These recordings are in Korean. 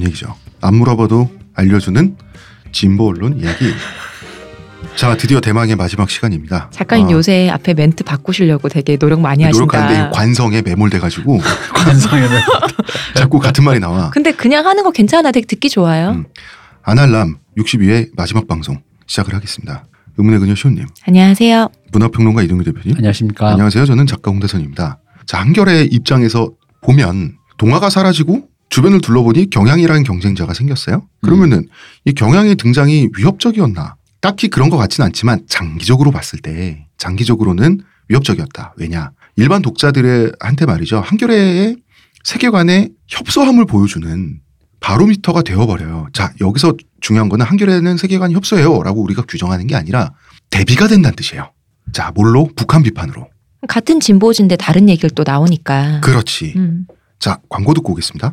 남 얘기죠. 안 물어봐도 알려주는 진보 언론 얘기. 자, 드디어 대망의 마지막 시간입니다. 작가님 아, 요새 앞에 멘트 바꾸시려고 되게 노력 많이 노력하는데 하신다. 이 관성에 매몰돼가지고 관성에는 자꾸 같은 말이 나와. 근데 그냥 하는 거 괜찮아. 되게 듣기 좋아요. 음. 아날람 62회 마지막 방송 시작을 하겠습니다. 의문의 그녀 시온님, 안녕하세요. 문화평론가 이동규 대표님. 안녕하십니까. 안녕하세요. 저는 작가 홍대선입니다. 자, 한결의 입장에서 보면 동화가 사라지고 주변을 둘러보니 경향이라는 경쟁자가 생겼어요. 그러면은 이 경향의 등장이 위협적이었나? 딱히 그런 것 같지는 않지만 장기적으로 봤을 때 장기적으로는 위협적이었다. 왜냐? 일반 독자들한테 말이죠. 한결의 세계관의 협소함을 보여주는 바로미터가 되어버려요. 자, 여기서 중요한 거는 한결에는 세계관이 협소해요. 라고 우리가 규정하는 게 아니라 대비가 된다는 뜻이에요. 자, 뭘로? 북한 비판으로. 같은 진보진데 다른 얘기를 또 나오니까. 그렇지. 음. 자, 광고 듣고 오겠습니다.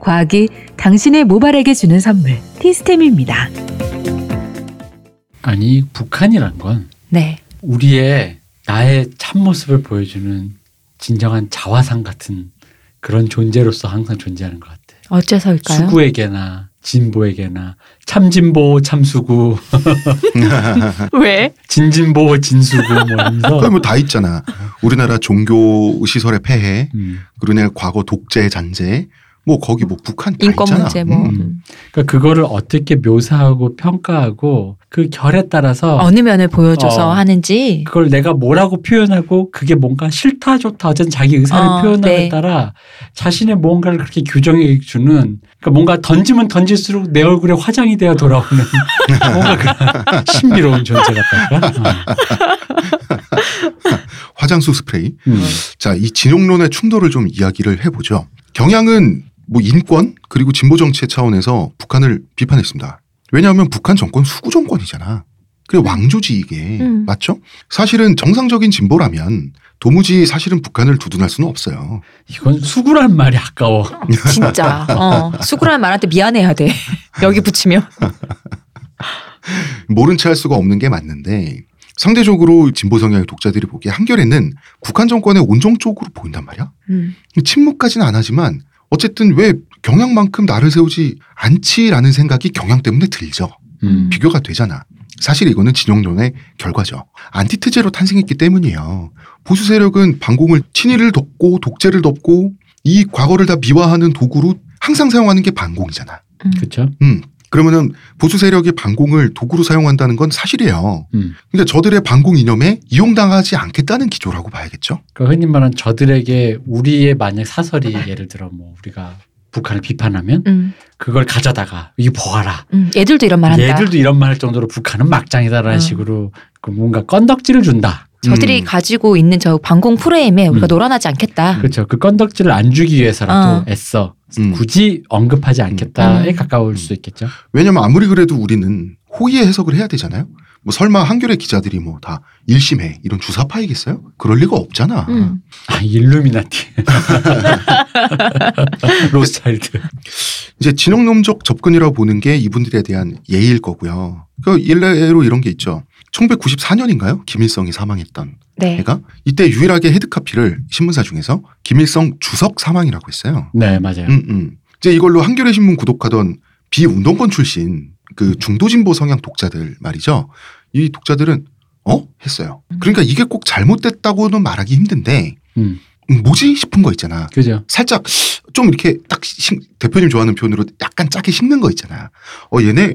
과학이 당신의 모발에게 주는 선물 티스템입니다. 아니 북한이란 건 네. 우리의 나의 참모습을 보여주는 진정한 자화상 같은 그런 존재로서 항상 존재하는 것 같아. 어째서일까요? 수구에게나 진보에게나 참진보 참수구 왜? 진진보 진수구 뭐 그럼 뭐다 있잖아. 우리나라 종교 시설의 폐해, 음. 그리고 내 과거 독재 잔재, 뭐 거기 뭐 북한 다 인권 있잖아. 문제 뭐. 음. 음. 그러니까 그거를 어떻게 묘사하고 평가하고 그 결에 따라서 어느 면을 보여줘서 어. 하는지. 그걸 내가 뭐라고 표현하고 그게 뭔가 싫다 좋다 어쨌든 자기 의사를 어, 표현하에 네. 따라 자신의 무언가를 그렇게 규정해 주는 그러니까 뭔가 던지면 던질수록 내 얼굴에 화장이 되어 돌아오는 뭔가 그런 신비로운 존재 같달까. 화장수 스프레이. 음. 자, 이 진용론의 충돌을 좀 이야기를 해보죠. 경향은 뭐 인권 그리고 진보 정치의 차원에서 북한을 비판했습니다. 왜냐하면 북한 정권 수구 정권이잖아. 그리고 왕조지 이게 음. 맞죠? 사실은 정상적인 진보라면 도무지 사실은 북한을 두둔할 수는 없어요. 이건 수구란 말이 아까워. 진짜. 어. 수구라는 말한테 미안해야 돼. 여기 붙이면. 모른 체할 수가 없는 게 맞는데 상대적으로 진보 성향의 독자들이 보기에 한결에는 북한 정권의 온정적으로 보인단 말이야. 음. 침묵까지는 안 하지만 어쨌든 왜 경향만큼 나를 세우지 않지라는 생각이 경향 때문에 들죠. 음. 비교가 되잖아. 사실 이거는 진영론의 결과죠. 안티테제로 탄생했기 때문이에요. 보수 세력은 반공을 친일을 덮고 독재를 덮고 이 과거를 다 미화하는 도구로 항상 사용하는 게 반공이잖아. 음. 그렇죠. 음. 그러면은 보수 세력이 반공을 도구로 사용한다는 건 사실이에요. 음. 근데 저들의 반공 이념에 이용당하지 않겠다는 기조라고 봐야겠죠. 그 흔히 말하는 저들에게 우리의 만약 사설이 예를 들어 뭐 우리가 북한을 비판하면 음. 그걸 가져다가 이게 보아라. 음. 얘들도 이런 말 한다. 얘들도 이런 말 할 정도로 북한은 막장이다라는 음. 식으로 그 뭔가 건덕지를 준다. 저들이 음. 가지고 있는 저 반공 프레임에 우리가 음. 놀아나지 않겠다. 그렇죠. 그 건덕지를 안 주기 위해서라도 어. 애써 음. 굳이 언급하지 않겠다에 음. 가까울 수 있겠죠. 왜냐면 아무리 그래도 우리는 호의의 해석을 해야 되잖아요. 뭐 설마 한겨레 기자들이 뭐 다 일심해 이런 주사파이겠어요? 그럴 리가 없잖아. 음. 아 일루미나티, 로스차일드. 이제 진영론적 접근이라고 보는 게 이분들에 대한 예일 거고요. 그 일례로 이런 게 있죠. 1994년인가요? 김일성이 사망했던 네. 해가 이때 유일하게 헤드카피를 신문사 중에서 김일성 주석 사망이라고 했어요. 네 맞아요. 음, 음. 이제 이걸로 한겨레 신문 구독하던 비운동권 출신 그 중도 진보 성향 독자들 말이죠. 이 독자들은 어 했어요. 그러니까 이게 꼭 잘못됐다고는 말하기 힘든데 음, 음, 뭐지 싶은 거 있잖아. 그죠. 살짝 좀 이렇게 딱 식- 대표님 좋아하는 표현으로 약간 짜게 식는 거 있잖아. 어 얘네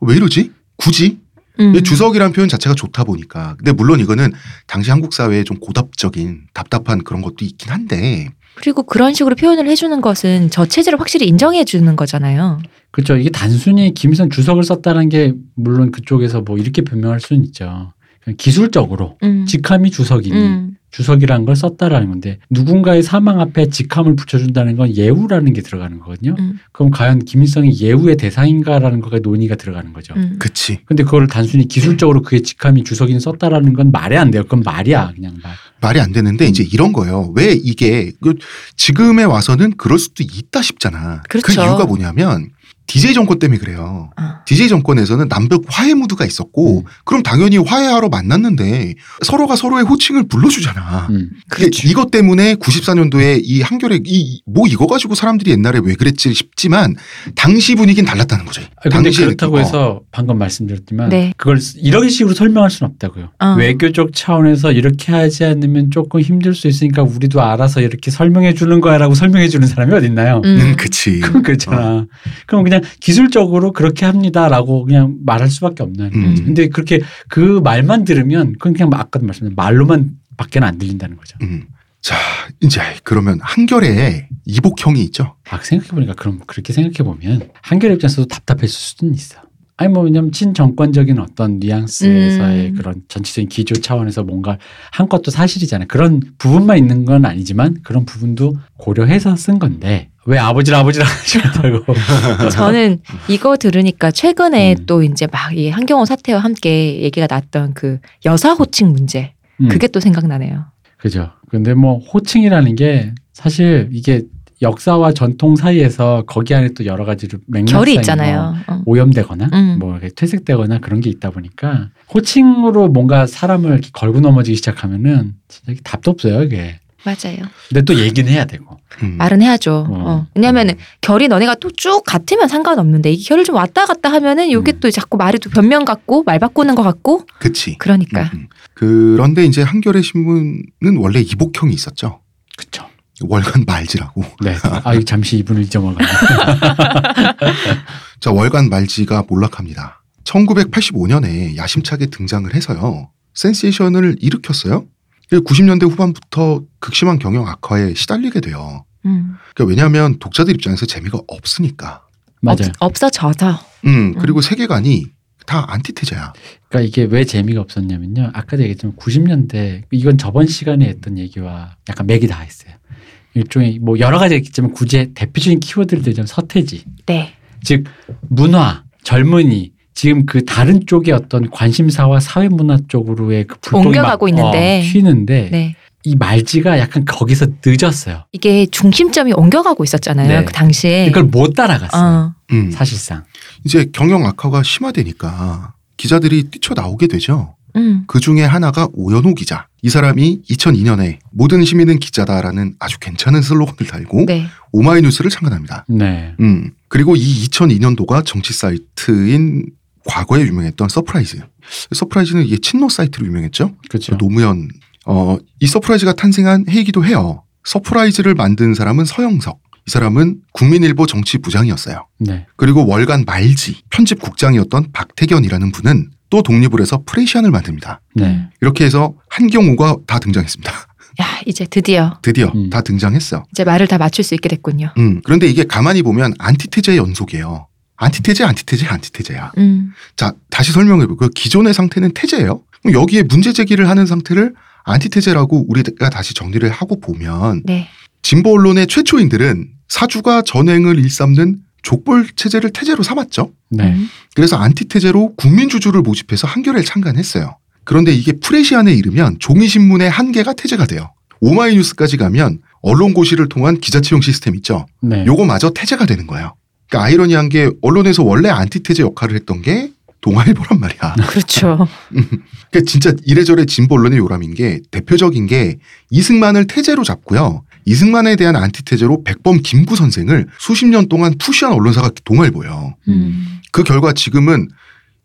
왜 이러지? 굳이 음. 이 주석이라는 표현 자체가 좋다 보니까. 근데 물론 이거는 당시 한국 사회에 좀 고답적인 답답한 그런 것도 있긴 한데 그리고 그런 식으로 표현을 해주는 것은 저 체제를 확실히 인정해 주는 거잖아요. 그렇죠. 이게 단순히 김일성 주석을 썼다는 게 물론 그쪽에서 뭐 이렇게 변명할 수는 있죠. 그냥 기술적으로 음. 직함이 주석이니 음. 주석이라는 걸 썼다라는 건데 누군가의 사망 앞에 직함을 붙여준다는 건 예우라는 게 들어가는 거거든요. 음. 그럼 과연 김일성이 예우의 대상인가라는 거가 논의가 들어가는 거죠. 음. 그치. 근데 그걸 단순히 기술적으로 그의 직함이 주석이는 썼다라는 건 말이 안 돼요. 그건 말이야 그냥 말. 말이 안 되는데 이제 이런 거예요. 왜 이게 그 지금에 와서는 그럴 수도 있다 싶잖아. 그 그렇죠. 이유가 뭐냐면 DJ 정권 때문에 그래요. 아. DJ 정권에서는 남북 화해 무드가 있었고 음. 그럼 당연히 화해하러 만났는데 서로가 서로의 호칭을 불러주잖아. 음. 근데 이것 때문에 94년도에 이 한결에 이 뭐 이거 가지고 사람들이 옛날에 왜 그랬지 싶지만 당시 분위기는 달랐다는 거죠. 아, 근데 그렇다고 느낌. 어. 해서 방금 말씀드렸지만 네. 그걸 이런 식으로 설명할 수는 없다고요. 어. 외교적 차원에서 이렇게 하지 않으면 조금 힘들 수 있으니까 우리도 알아서 이렇게 설명해 주는 거야라고 설명해 주는 사람이 어딨나요? 음. 음, 그치. 그럼 그렇잖아. 그럼 그냥 기술적으로 그렇게 합니다라고 그냥 말할 수밖에 없는 음. 근데 그렇게 그 말만 들으면 그건 그냥 아까도 말씀드린 말로만 밖에는 안 들린다는 거죠. 음. 자, 이제 그러면 한결에 이복형이 있죠. 아, 생각해보니까 그럼 그렇게 생각해보면 한겨레 입장에서도 답답했을 수는 있어. 아니 뭐 왜냐면 친정권적인 어떤 뉘앙스에서의 음. 그런 전체적인 기조 차원에서 뭔가 한 것도 사실이잖아요. 그런 부분만 있는 건 아니지만 그런 부분도 고려해서 쓴 건데 왜 아버지를 아버지라 하지 못하고 저는 이거 들으니까 최근에 음. 또 이제 막 이 한경호 사태와 함께 얘기가 났던 그 여사 호칭 문제 음, 그게 또 생각나네요. 그죠. 근데 뭐 호칭이라는 게 사실 이게 역사와 전통 사이에서 거기 안에 또 여러 가지로 결이 뭐 있잖아요. 어. 오염되거나 음. 뭐 퇴색되거나 그런 게 있다 보니까 호칭으로 뭔가 사람을 걸고 넘어지기 시작하면은 진짜 답도 없어요 이게. 맞아요. 근데 또 얘기는 해야 되고. 음. 말은 해야죠. 어. 어. 왜냐하면 결이 너네가 또 쭉 같으면 상관없는데 이 결을 좀 왔다 갔다 하면은 이게 음. 또 자꾸 말이 또 변명 같고 말 바꾸는 것 같고 그치. 그러니까 음, 음. 그런데 이제 한겨레 신문은 원래 이복형이 있었죠. 그쵸. 월간 말지라고. 네. 아, 잠시 이분을 잊어먹었네. 자, 월간 말지가 몰락합니다. 1985년에 야심차게 등장을 해서요. 센세이션을 일으켰어요. 90년대 후반부터 극심한 경영 악화에 시달리게 돼요. 음. 그러니까 왜냐하면 독자들 입장에서 재미가 없으니까. 맞아요. 없, 없어져서 음, 그리고 세계관이 다 안티테제야. 그러니까 이게 왜 재미가 없었냐면요. 아까도 얘기했지만 90년대 이건 저번 시간에 했던 얘기와 약간 맥이 다 있어요. 일종의 뭐 여러 가지가 있겠지만 굳이 대표적인 키워드를 들자면 서태지. 네. 즉 문화, 젊은이 지금 그 다른 쪽의 어떤 관심사와 사회 문화 쪽으로의 그 불똥이 옮겨가고 막, 있는데. 어, 튀는데 네. 이 말지가 약간 거기서 늦었어요. 이게 중심점이 옮겨가고 있었잖아요. 네. 그 당시에. 이걸 못 따라갔어요. 어. 음. 사실상. 이제 경영 악화가 심화되니까 기자들이 뛰쳐 나오게 되죠. 음. 그 중에 하나가 오연호 기자. 이 사람이 2002년에 모든 시민은 기자다라는 아주 괜찮은 슬로건을 달고 네. 오마이뉴스를 창간합니다. 네. 음. 그리고 이 2002년도가 정치 사이트인 과거에 유명했던 서프라이즈. 서프라이즈는 이게 친노 사이트로 유명했죠. 그렇죠. 노무현. 어, 이 서프라이즈가 탄생한 해이기도 해요. 서프라이즈를 만든 사람은 서영석. 이 사람은 국민일보 정치부장이었어요. 네. 그리고 월간 말지 편집국장이었던 박태견이라는 분은 또 독립을 해서 프레시안을 만듭니다. 네. 이렇게 해서 한경오가 다 등장했습니다. 야 이제 드디어 드디어 음. 다 등장했어. 이제 말을 다 맞출 수 있게 됐군요. 음, 그런데 이게 가만히 보면 안티테제의 연속이에요. 안티테제, 안티테제, 안티테제야. 음. 자, 다시 설명해 볼게요. 기존의 상태는 태제예요. 그럼 여기에 문제 제기를 하는 상태를 안티테제라고 우리가 다시 정리를 하고 보면 네. 진보 언론의 최초인들은 사주가 전행을 일삼는 족벌 체제를 태제로 삼았죠. 네. 음. 그래서 안티테제로 국민주주를 모집해서 한겨레를 창간했어요. 그런데 이게 프레시안에 이르면 종이신문의 한계가 태제가 돼요. 오마이뉴스까지 가면 언론고시를 통한 기자 채용 시스템 있죠. 네. 요거마저 태제가 되는 거예요. 그러니까 아이러니한 게 언론에서 원래 안티테제 역할을 했던 게 동아일보란 말이야. 그렇죠. 그러니까 진짜 이래저래 진보 언론의 요람인 게 대표적인 게 이승만을 테제로 잡고요. 이승만에 대한 안티테제로 백범 김구 선생을 수십 년 동안 푸시한 언론사가 동아일보예요. 음. 그 결과 지금은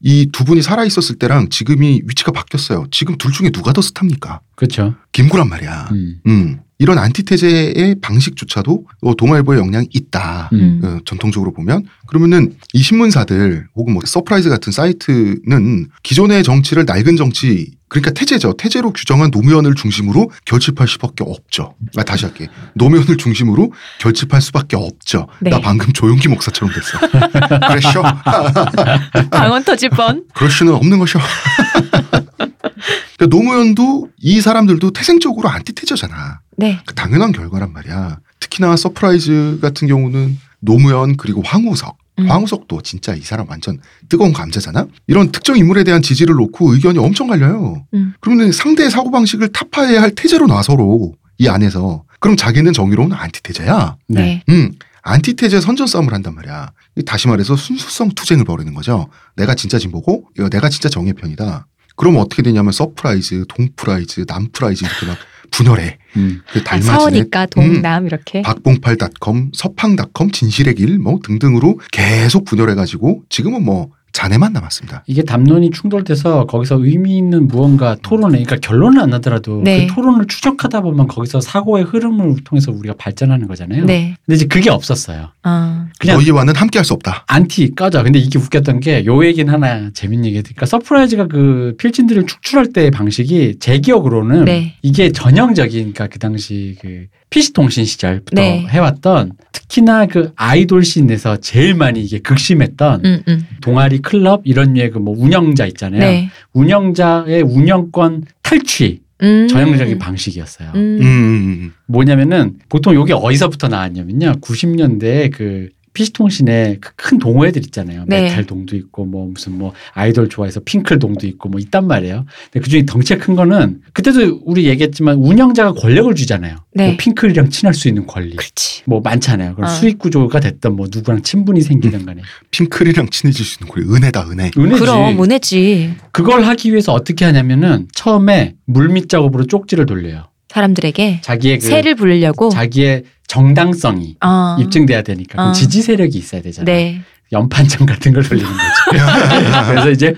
이 두 분이 살아 있었을 때랑 지금이 위치가 바뀌었어요. 지금 둘 중에 누가 더 스탑니까? 그렇죠. 김구란 말이야. 음. 음. 이런 안티테제의 방식조차도 어, 동아일보의 영향이 있다. 음. 어, 전통적으로 보면 그러면은 이 신문사들 혹은 뭐 서프라이즈 같은 사이트는 기존의 정치를 낡은 정치 그러니까 테제죠. 테제로 규정한 노무현을 중심으로 결집할 수밖에 없죠. 아, 다시 할게. 노무현을 중심으로 결집할 수밖에 없죠. 네. 나 방금 조용기 목사처럼 됐어. 그랬쇼. 방언 터질 뻔. 그럴 수는 없는 것이요. 그러니까 노무현도 이 사람들도 태생적으로 안티테제잖아. 네. 그 당연한 결과란 말이야. 특히나 서프라이즈 같은 경우는 노무현 그리고 황우석. 음. 황우석도 진짜 이 사람 완전 뜨거운 감자잖아. 이런 특정 인물에 대한 지지를 놓고 의견이 엄청 갈려요. 음. 그러면 상대의 사고 방식을 타파해야 할 테제로 나서로 이 안에서 그럼 자기는 정의로운 안티테제야. 네. 음, 안티테제 선전 싸움을 한단 말이야. 이 다시 말해서 순수성 투쟁을 벌이는 거죠. 내가 진짜 진보고, 내가 진짜 정의 편이다. 그러면 어떻게 되냐면 서프라이즈, 동프라이즈, 남프라이즈 이렇게 막 분열해. 음. 그 아, 달맞이네. 사오니까 동남 이렇게. 박봉팔닷컴, 서팡닷컴, 진실의 길 뭐 등등으로 계속 분열해가지고 지금은 뭐 잔해만 남았습니다. 이게 담론이 충돌돼서 거기서 의미 있는 무언가 토론에, 그러니까 결론은 안 나더라도 네. 그 토론을 추적하다 보면 거기서 사고의 흐름을 통해서 우리가 발전하는 거잖아요. 네. 근데 이제 그게 없었어요. 아. 그냥 너희와는 함께할 수 없다. 안티 꺼져. 근데 이게 웃겼던 게 요 얘기는 하나 재밌는 얘기 그러니까 서프라이즈가 그 필진들을 축출할 때의 방식이 제 기억으로는 네. 이게 전형적인 그러니까 그 당시 그 PC 통신 시절부터 네. 해왔던 특히나 그 아이돌 씬에서 제일 많이 이게 극심했던 음, 음. 동아리 클럽 이런 류의 그뭐 운영자 있잖아요. 네. 운영자의 운영권 탈취 음. 전형적인 방식이었어요. 음. 음, 뭐냐면은 보통 요게 어디서부터 나왔냐면요. 90년대에 그 PC통신에 그 큰 동호회들 있잖아요. 네. 메탈 동도 있고 뭐 무슨 뭐 아이돌 좋아해서 핑클 동도 있고 뭐 있단 말이에요. 근데 그중에 덩치가 큰 거는 그때도 우리 얘기했지만 운영자가 권력을 주잖아요. 네. 뭐 핑클이랑 친할 수 있는 권리. 그렇지. 뭐 많잖아요. 그럼 어. 수익 구조가 됐던 뭐 누구랑 친분이 생기든 간에 핑클이랑 친해질 수 있는 거예요. 은혜다 은혜. 은혜지. 그럼 은혜지. 그걸 하기 위해서 어떻게 하냐면은 처음에 물밑 작업으로 쪽지를 돌려요. 사람들에게 자기의 그 세를 부르려고. 자기의 정당성이 어. 입증돼야 되니까 그럼 어. 지지 세력이 있어야 되잖아요. 네. 연판장 같은 걸 돌리는 거죠. 그래서 이제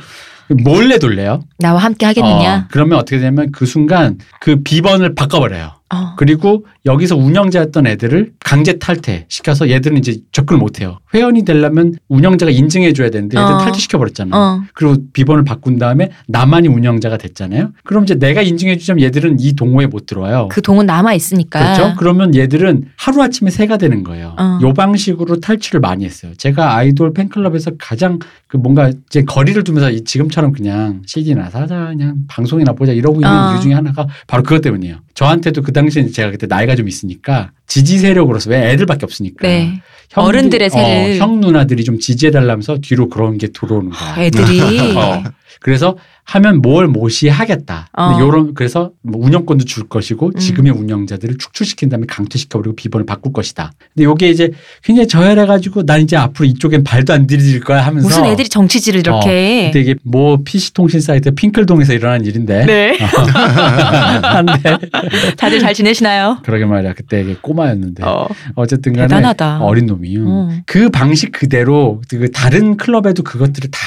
몰래 돌려요. 나와 함께 하겠느냐. 어, 그러면 어떻게 되냐면 그 순간 그 비번을 바꿔버려요. 어. 그리고 여기서 운영자였던 애들을 강제 탈퇴 시켜서 얘들은 이제 접근을 못해요. 회원이 되려면 운영자가 인증해줘야 되는데 얘들 어. 탈퇴시켜버렸잖아요. 어. 그리고 비번을 바꾼 다음에 나만이 운영자가 됐잖아요. 그럼 이제 내가 인증해주자면 얘들은 이 동호회에 못 들어와요. 그 동은 남아 있으니까. 그렇죠. 그러면 얘들은 하루아침에 새가 되는 거예요. 어. 요 방식으로 탈취를 많이 했어요. 제가 아이돌 팬클럽에서 가장 그 뭔가 이제 거리를 두면서 이 지금처럼 그냥 CD나 사자 그냥 방송이나 보자 이러고 있는 어. 이유 중에 하나가 바로 그것 때문이에요. 저한테도 그당 시에 제가 그때 나이가 좀 있으니까 지지 세력으로서 왜 애들밖에 없으니까 네. 형들이- 어른들의 세를. 어, 형 누나들이 좀 지지해달라면서 뒤로 그런 게 들어오는 거야. 애들이. 어. 그래서 하면 뭘 못이 하겠다. 근데 어. 요런 그래서 뭐 운영권도 줄 것이고 음. 지금의 운영자들을 축출시킨 다음에 강퇴시켜버리고 비번을 바꿀 것이다. 근데 요게 이제 굉장히 저열해가지고 난 이제 앞으로 이쪽엔 발도 안 들이질 거야 하면서 무슨 애들이 정치질을 이렇게. 근데 이게 뭐 PC 통신 사이트 핑클동에서 일어난 일인데 네. 한데 다들 잘 지내시나요? 그러게 말이야 그때 이게 꼬마였는데 어. 어쨌든 간에 대단하다. 어린 놈이요. 어. 그 방식 그대로 그 다른 클럽에도 그것들을 다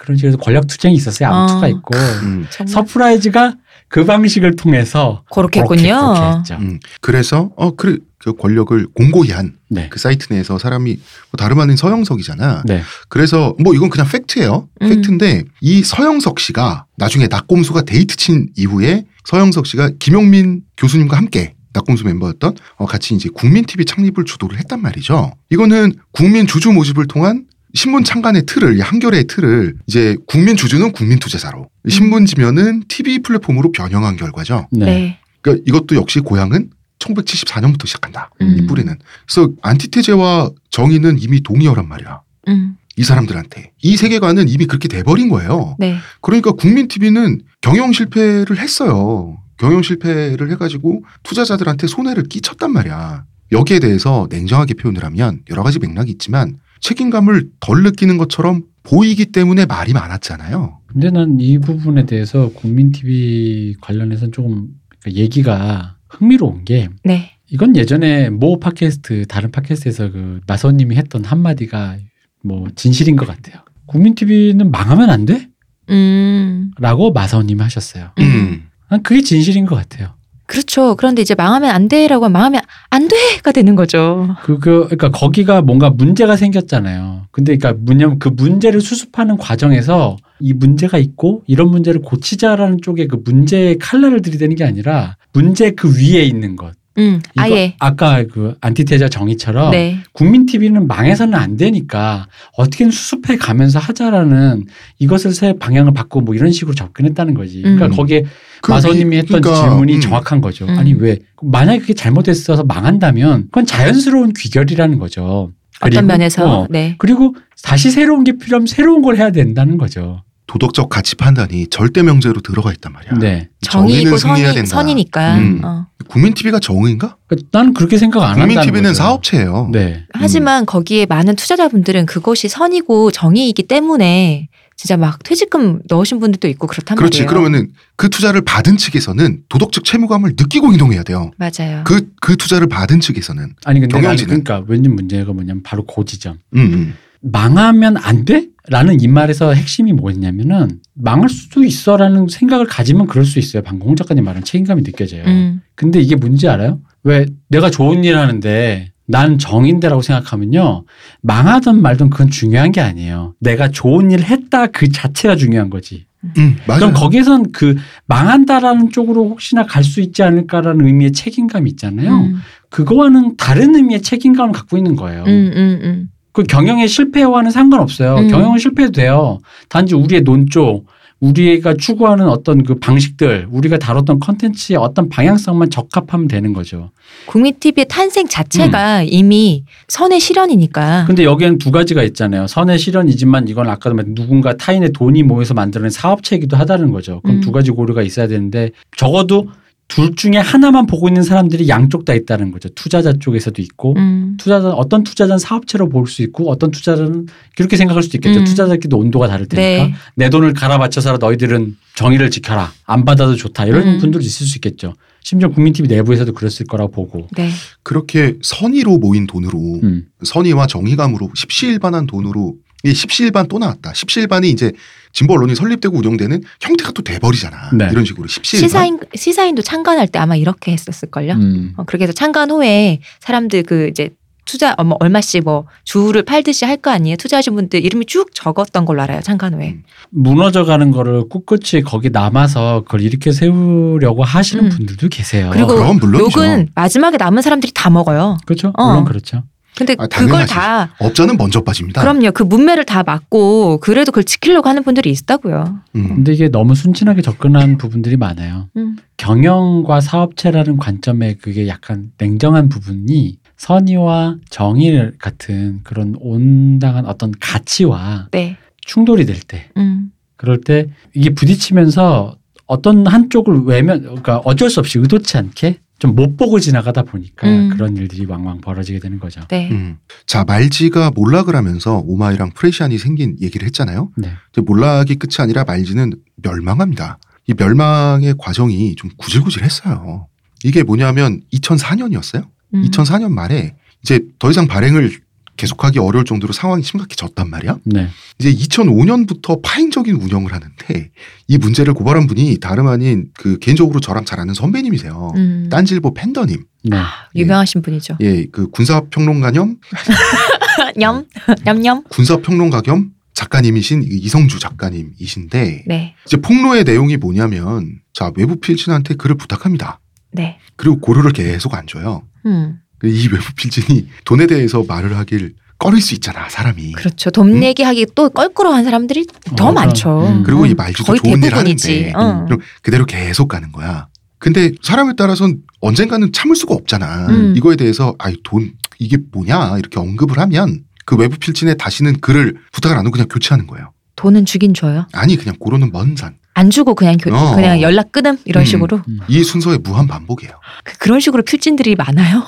그런 식으로 권력 투쟁이 있었어요. 암투가 어. 있고 음, 서프라이즈가 그 방식을 통해서 그렇게 그렇게, 했군요. 그렇게 했죠. 음. 그래서 어 그래 그 권력을 공고히 한그 네. 사이트 내에서 사람이 뭐 다름 아닌 서영석이잖아. 네. 그래서 뭐 이건 그냥 팩트예요. 음. 팩트인데 이 서영석 씨가 나중에 낙곰수가 데이트 친 이후에 서영석 씨가 김용민 교수님과 함께 낙곰수 멤버였던 어, 같이 이제 국민 TV 창립을 주도를 했단 말이죠. 이거는 국민 주주 모집을 통한 신문 창간의 틀을 이 한겨레의 틀을 이제 국민 주주는 국민 투자사로 신문 지면은 TV 플랫폼으로 변형한 결과죠. 네. 네. 그러니까 이것도 역시 고향은 1974년부터 시작한다. 음. 이 뿌리는. 그래서 안티테제와 정의는 이미 동의어란 말이야. 음. 이 사람들한테. 이 세계관은 이미 그렇게 돼버린 거예요. 네. 그러니까 국민 TV는 경영 실패를 했어요. 경영 실패를 해가지고 투자자들한테 손해를 끼쳤단 말이야. 여기에 대해서 냉정하게 표현을 하면 여러 가지 맥락이 있지만 책임감을 덜 느끼는 것처럼 보이기 때문에 말이 많았잖아요. 근데 난 이 부분에 대해서 국민 TV 관련해서는 조금 얘기가 흥미로운 게 네. 이건 예전에 모 팟캐스트 다른 팟캐스트에서 그 나선님이 했던 한마디가 뭐 진실인 것 같아요. 국민 TV는 망하면 안 돼? 음. 라고 마사오님이 하셨어요. 음. 난 그게 진실인 것 같아요. 그렇죠. 그런데 이제 망하면 안 돼라고 하면 망하면 안 돼가 되는 거죠. 그, 그, 그러니까 거기가 뭔가 문제가 생겼잖아요. 근데 그러니까 뭐냐면 그 문제를 수습하는 과정에서 이 문제가 있고 이런 문제를 고치자라는 쪽에 그 문제의 칼날을 들이대는 게 아니라 문제 그 위에 있는 것. 음. 아예. 아까 그 안티테자 정의처럼 네. 국민 TV는 망해서는 안 되니까 어떻게든 수습해 가면서 하자라는 이것을 새 방향을 바꾸고 뭐 이런 식으로 접근했다는 거지. 그러니까 음. 거기에 그 마선님이 미- 했던 그러니까, 질문이 음. 정확한 거죠. 음. 아니 왜 만약에 그게 잘못됐어서 망한다면 그건 자연스러운 귀결이라는 거죠. 어떤 그리고, 면에서 어, 네. 그리고 다시 새로운 게 필요하면 새로운 걸 해야 된다는 거죠. 도덕적 가치 판단이 절대 명제로 들어가 있단 말이야. 네. 정의고 승리해야 선이, 된다. 선이니까. 음. 어. 국민 TV가 정의인가? 그러니까 나는 그렇게 생각 안 국민 한다는 TV는 거죠. 사업체예요. 네. 하지만 거기에 많은 투자자분들은 그것이 선이고 정의이기 때문에 진짜 막 퇴직금 넣으신 분들도 있고 그렇단 그렇지. 말이에요. 그러면은 그 투자를 받은 측에서는 도덕적 채무감을 느끼고 이동해야 돼요. 맞아요. 그, 그 투자를 받은 측에서는. 아니 근데 나는 경영진은? 그러니까 왠지 문제가 뭐냐면 바로 그 지점. 음, 음. 망하면 안 돼? 라는 이 말에서 핵심이 뭐였냐면은 망할 수도 있어라는 생각을 가지면 그럴 수 있어요. 방금 홍 작가님 말은 책임감이 느껴져요. 음. 근데 이게 뭔지 알아요? 왜 내가 좋은 일 하는데 난 정인데라고 생각하면요. 망하든 말든 그건 중요한 게 아니에요. 내가 좋은 일 했다 그 자체가 중요한 거지. 음, 맞아요. 그럼 거기에선 그 망한다라는 쪽으로 혹시나 갈 수 있지 않을까라는 의미의 책임감이 있잖아요. 음. 그거와는 다른 의미의 책임감을 갖고 있는 거예요. 음, 음, 음. 그 경영의 실패와는 상관없어요. 음. 경영은 실패해도 돼요. 단지 우리의 논조, 우리가 추구하는 어떤 그 방식들, 우리가 다뤘던 컨텐츠의 어떤 방향성만 적합하면 되는 거죠. 국민 TV의 탄생 자체가 이미 선의 실현이니까. 음. 근데 여기에는 두 가지가 있잖아요. 선의 실현이지만 이건 아까도 말했 누군가 타인의 돈이 모여서 만드는 사업체이기도 하다는 거죠. 그럼 음. 두 가지 고려가 있어야 되는데 적어도 둘 중에 하나만 보고 있는 사람들이 양쪽 다 있다는 거죠. 투자자 쪽에서도 있고 음. 투자자 어떤 투자자는 사업체로 볼 수 있고 어떤 투자자는 그렇게 생각할 수도 있겠죠. 음. 투자자끼리도 온도가 다를 테니까 네. 내 돈을 갈아바쳐서 너희들은 정의를 지켜라 안 받아도 좋다 이런 음. 분들도 있을 수 있겠죠. 심지어 국민TV 내부에서도 그랬을 거라고 보고. 네. 그렇게 선의로 모인 돈으로 음. 선의와 정의감으로 십시일반한 돈으로 이 십시일반 또 나왔다. 십시일반이 이제 진보 언론이 설립되고 운영되는 형태가 또 돼버리잖아. 네. 이런 식으로 십시일반. 시사인 시사인도 참관할 때 아마 이렇게 했었을걸요. 음. 어, 그렇게 해서 참관 후에 사람들 그 이제 투자 어, 뭐 얼마씩 뭐 주를 팔듯이 할 거 아니에요. 투자하신 분들 이름이 쭉 적었던 걸로 알아요. 참관 후에. 음. 무너져가는 거를 꿋꿋이 거기 남아서 그걸 이렇게 세우려고 하시는 음. 분들도 계세요. 그리고 그럼 물론이죠. 욕은 마지막에 남은 사람들이 다 먹어요. 그렇죠. 어. 물론 그렇죠. 근데 아, 그걸. 다 업자는 먼저 빠집니다. 그럼요. 그 문매를 다 막고 그래도 그걸 지키려고 하는 분들이 있다고요. 음. 근데 이게 너무 순진하게 접근한 부분들이 많아요. 음. 경영과 사업체라는 관점에 그게 약간 냉정한 부분이 선의와 정의 같은 그런 온당한 어떤 가치와 네. 충돌이 될 때, 음. 그럴 때 이게 부딪히면서 어떤 한쪽을 외면, 그러니까 어쩔 수 없이 의도치 않게 좀 못 보고 지나가다 보니까 음. 그런 일들이 왕왕 벌어지게 되는 거죠. 네. 음. 자 말지가 몰락을 하면서 오마이랑 프레시안이 생긴 얘기를 했잖아요. 네. 몰락이 끝이 아니라 말지는 멸망합니다. 이 멸망의 과정이 좀 구질구질했어요. 이게 뭐냐면 2004년이었어요. 음. 2004년 말에 이제 더 이상 발행을 계속하기 어려울 정도로 상황이 심각해졌단 말이야. 네. 이제 2005년부터 파행적인 운영을 하는데 이 문제를 고발한 분이 다름 아닌 그 개인적으로 저랑 잘 아는 선배님이세요. 음. 딴질보 팬더님. 네. 유명하신 분이죠. 예, 그 군사평론가 겸 냠. 냠냠. 군사평론가 겸 작가님이신 이성주 작가님이신데 네. 이제 폭로의 내용이 뭐냐면 자 외부 필진한테 글을 부탁합니다. 네. 그리고 고려를 계속 안 줘요. 음. 이 외부 필진이 돈에 대해서 말을 하길 꺼릴 수 있잖아 사람이. 그렇죠. 돈 음? 얘기하기 또 껄끄러워한 사람들이 더 어, 많죠. 음. 그리고 어, 이 말주도 거의 좋은 일. 하는데 어. 그럼 그대로 계속 가는 거야. 근데 사람에 따라서는 언젠가는 참을 수가 없잖아. 음. 이거에 대해서 아이 돈 이게 뭐냐 이렇게 언급을 하면 그 외부 필진에 다시는 글을 부탁을 안 하고 그냥 교체하는 거예요. 돈은 주긴 줘요. 아니 그냥 고로는 먼 산. 안 주고 그냥 교, 어. 그냥 연락 끊음 이런 음. 식으로 음. 이 순서의 무한 반복이에요. 그, 그런 식으로 필진들이 많아요.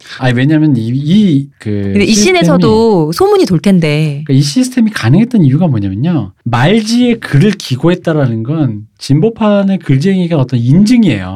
아니 왜냐면 이이그 근데 이 씬에서도 소문이 돌 텐데. 그러니까 이 시스템이 가능했던 이유가 뭐냐면요. 말지에 글을 기고했다라는 건 진보판의 글쟁이가 어떤 인증이에요.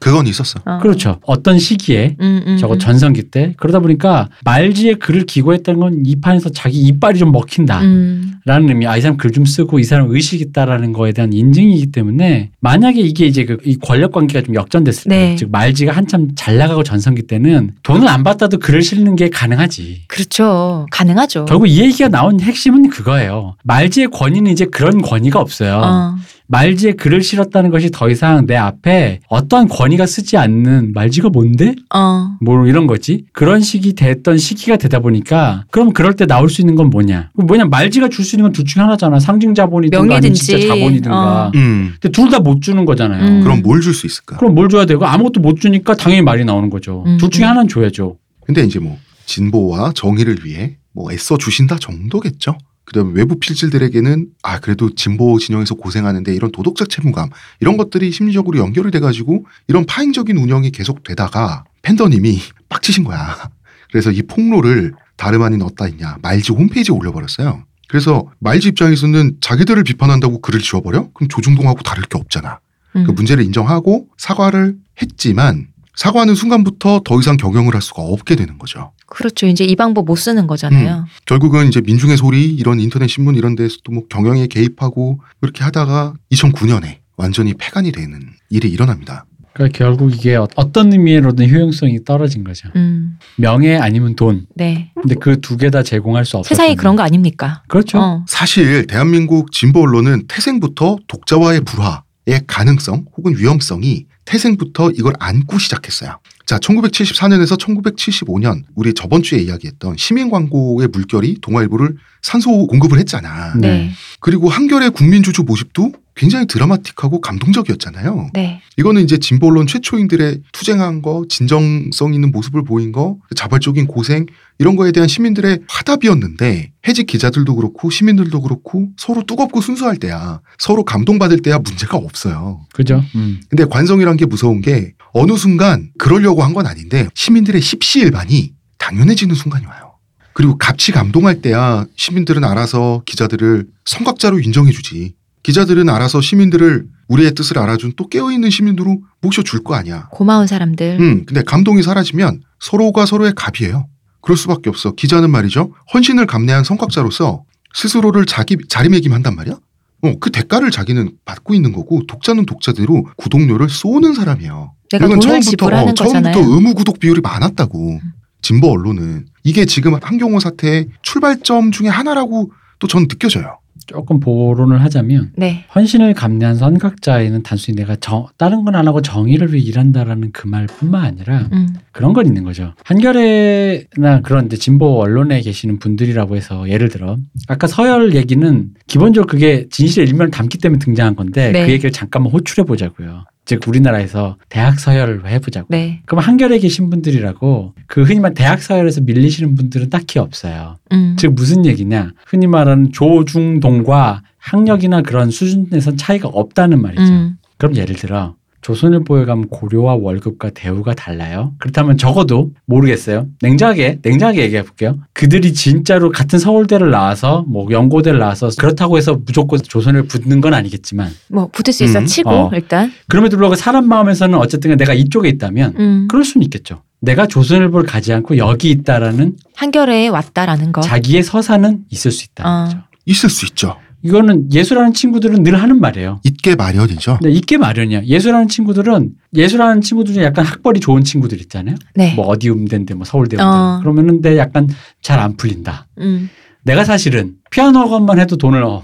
그건 있었어. 어. 그렇죠. 어떤 시기에 음, 음, 저거 음. 전성기 때 그러다 보니까 말지에 글을 기고했다는 건 이 판에서 자기 이빨이 좀 먹힌다. 음. 라는 의미, 아, 이 사람 글 좀 쓰고 이 사람 의식 있다라는 거에 대한 인증이기 때문에 만약에 이게 이제 그 이 권력 관계가 좀 역전됐을 때, 네. 즉 말지가 한참 잘 나가고 전성기 때는 돈을 안 받아도 글을 실는 게 가능하지. 그렇죠. 가능하죠. 결국 이 얘기가 나온 핵심은 그거예요. 말지의 권위는 이제 그런 권위가 없어요. 어. 말지에 글을 실었다는 것이 더 이상 내 앞에 어떠한 권위가 쓰지 않는 말지가 뭔데? 어. 뭐 이런 거지. 그런 식이 됐던 시기가 되다 보니까 그럼 그럴 때 나올 수 있는 건 뭐냐? 뭐냐 말지가 줄 수 있는 건 둘 중에 하나잖아. 상징 자본이든가 아니면. 진짜 자본이든가. 어. 음. 근데 둘 다 못 주는 거잖아요. 음. 그럼 뭘 줄 수 있을까? 그럼 뭘 줘야 되고 아무것도 못 주니까 당연히 말이 나오는 거죠. 음, 둘 중에 음. 하나는 줘야죠. 근데 이제 뭐 진보와 정의를 위해 뭐 애써 주신다 정도겠죠. 그다음에 외부 필질들에게는 아 그래도 진보 진영에서 고생하는데 이런 도덕적 채무감 이런 것들이 심리적으로 연결이 돼가지고 이런 파행적인 운영이 계속되다가 팬더님이 빡치신 거야. 그래서 이 폭로를 다름 아닌 어디다 있냐 말지 홈페이지에 올려버렸어요. 그래서 말지 입장에서는 자기들을 비판한다고 글을 지워버려? 그럼 조중동하고 다를 게 없잖아. 음. 그 문제를 인정하고 사과를 했지만 사과하는 순간부터 더 이상 경영을 할 수가 없게 되는 거죠. 그렇죠. 이제 이 방법 못 쓰는 거잖아요. 결국은 이제 민중의 소리 이런 인터넷 신문 이런 데서도 뭐 경영에 개입하고 이렇게 하다가 2009년에 완전히 폐간이 되는 일이 일어납니다. 그러니까 결국 이게 어- 어떤 의미로든 효용성이 떨어진 거죠. 음. 명예 아니면 돈. 네. 근데 그 두 개 다 제공할 수 없어. 세상이 그런 거 아닙니까? 그렇죠. 어. 사실 대한민국 진보 언론은 태생부터 독자와의 불화의 가능성 혹은 위험성이 태생부터 이걸 안고 시작했어요. 자, 1974년에서 1975년 우리 저번 주에 이야기했던 시민 광고의 물결이 동아일보를 산소 공급을 했잖아. 네. 네. 그리고 한결의 국민주주 모습도 굉장히 드라마틱하고 감동적이었잖아요. 네. 이거는 이제 진보 언론 최초인들의 투쟁한 거, 진정성 있는 모습을 보인 거, 자발적인 고생 이런 거에 대한 시민들의 화답이었는데 해직 기자들도 그렇고 시민들도 그렇고 서로 뜨겁고 순수할 때야 서로 감동받을 때야 문제가 없어요. 그죠. 음. 근데 관성이란 게 무서운 게 어느 순간 그러려고 한 건 아닌데 시민들의 십시일반이 당연해지는 순간이 와요. 그리고 같이 감동할 때야 시민들은 알아서 기자들을 성각자로 인정해주지. 기자들은 알아서 시민들을 우리의 뜻을 알아준 또 깨어있는 시민으로 모셔줄 거 아니야. 고마운 사람들. 음, 근데 감동이 사라지면 서로가 서로의 갑이에요. 그럴 수밖에 없어. 기자는 말이죠. 헌신을 감내한 성각자로서 스스로를 자기 자리매김한단 말이야. 어, 그 대가를 자기는 받고 있는 거고 독자는 독자대로 구독료를 쏘는 사람이에요. 내가 이건 돈을 처음부터 지불하는 어, 처음부터 거잖아요. 의무 구독 비율이 많았다고. 진보 언론은 이게 지금 한경호 사태의 출발점 중에 하나라고 또 전 느껴져요. 조금 보론을 하자면 네. 헌신을 감내한 선각자에는 단순히 내가 정, 다른 건 안 하고 정의를 위해 일한다라는 그 말뿐만 아니라 음. 그런 건 있는 거죠. 한겨레나 그런 이제 진보 언론에 계시는 분들이라고 해서 예를 들어 아까 서열 얘기는 기본적으로 그게 진실의 일면을 담기 때문에 등장한 건데 네. 그 얘기를 잠깐만 호출해 보자고요. 즉 우리나라에서 대학 서열을 해보자고. 네. 그럼 한겨레에 계신 분들이라고 그 흔히 말 대학 서열에서 밀리시는 분들은 딱히 없어요. 음. 즉 무슨 얘기냐? 흔히 말하는 조중동과 학력이나 그런 수준에선 차이가 없다는 말이죠. 음. 그럼 예를 들어 조선일보에 가면 고려와 월급과 대우가 달라요. 그렇다면 적어도 모르겠어요. 냉정하게 냉정하게 얘기해 볼게요. 그들이 진짜로 같은 서울대를 나와서 뭐 연고대를 나와서 그렇다고 해서 무조건 조선을 붙는 건 아니겠지만 뭐 붙을 수 있어 음. 치고 어. 일단. 그럼에도 불구하고 사람 마음에서는 어쨌든 내가 이쪽에 있다면 음. 그럴 수는 있겠죠. 내가 조선일보를 가지 않고 여기 있다라는 한겨레에 왔다라는 거. 자기의 서사는 있을 수 있다는 어. 거죠. 있을 수 있죠. 이거는 예술하는 친구들은 늘 하는 말이에요. 있게 마련이죠. 근데 있게 마련이야. 예술하는 친구들은 예술하는 친구들 중에 약간 학벌이 좋은 친구들 있잖아요. 네. 뭐 어디 음대인데 뭐 서울대 음대. 어. 그러면은 내 약간 잘 안 풀린다. 음. 내가 사실은 피아노 학원만 해도 돈을 어,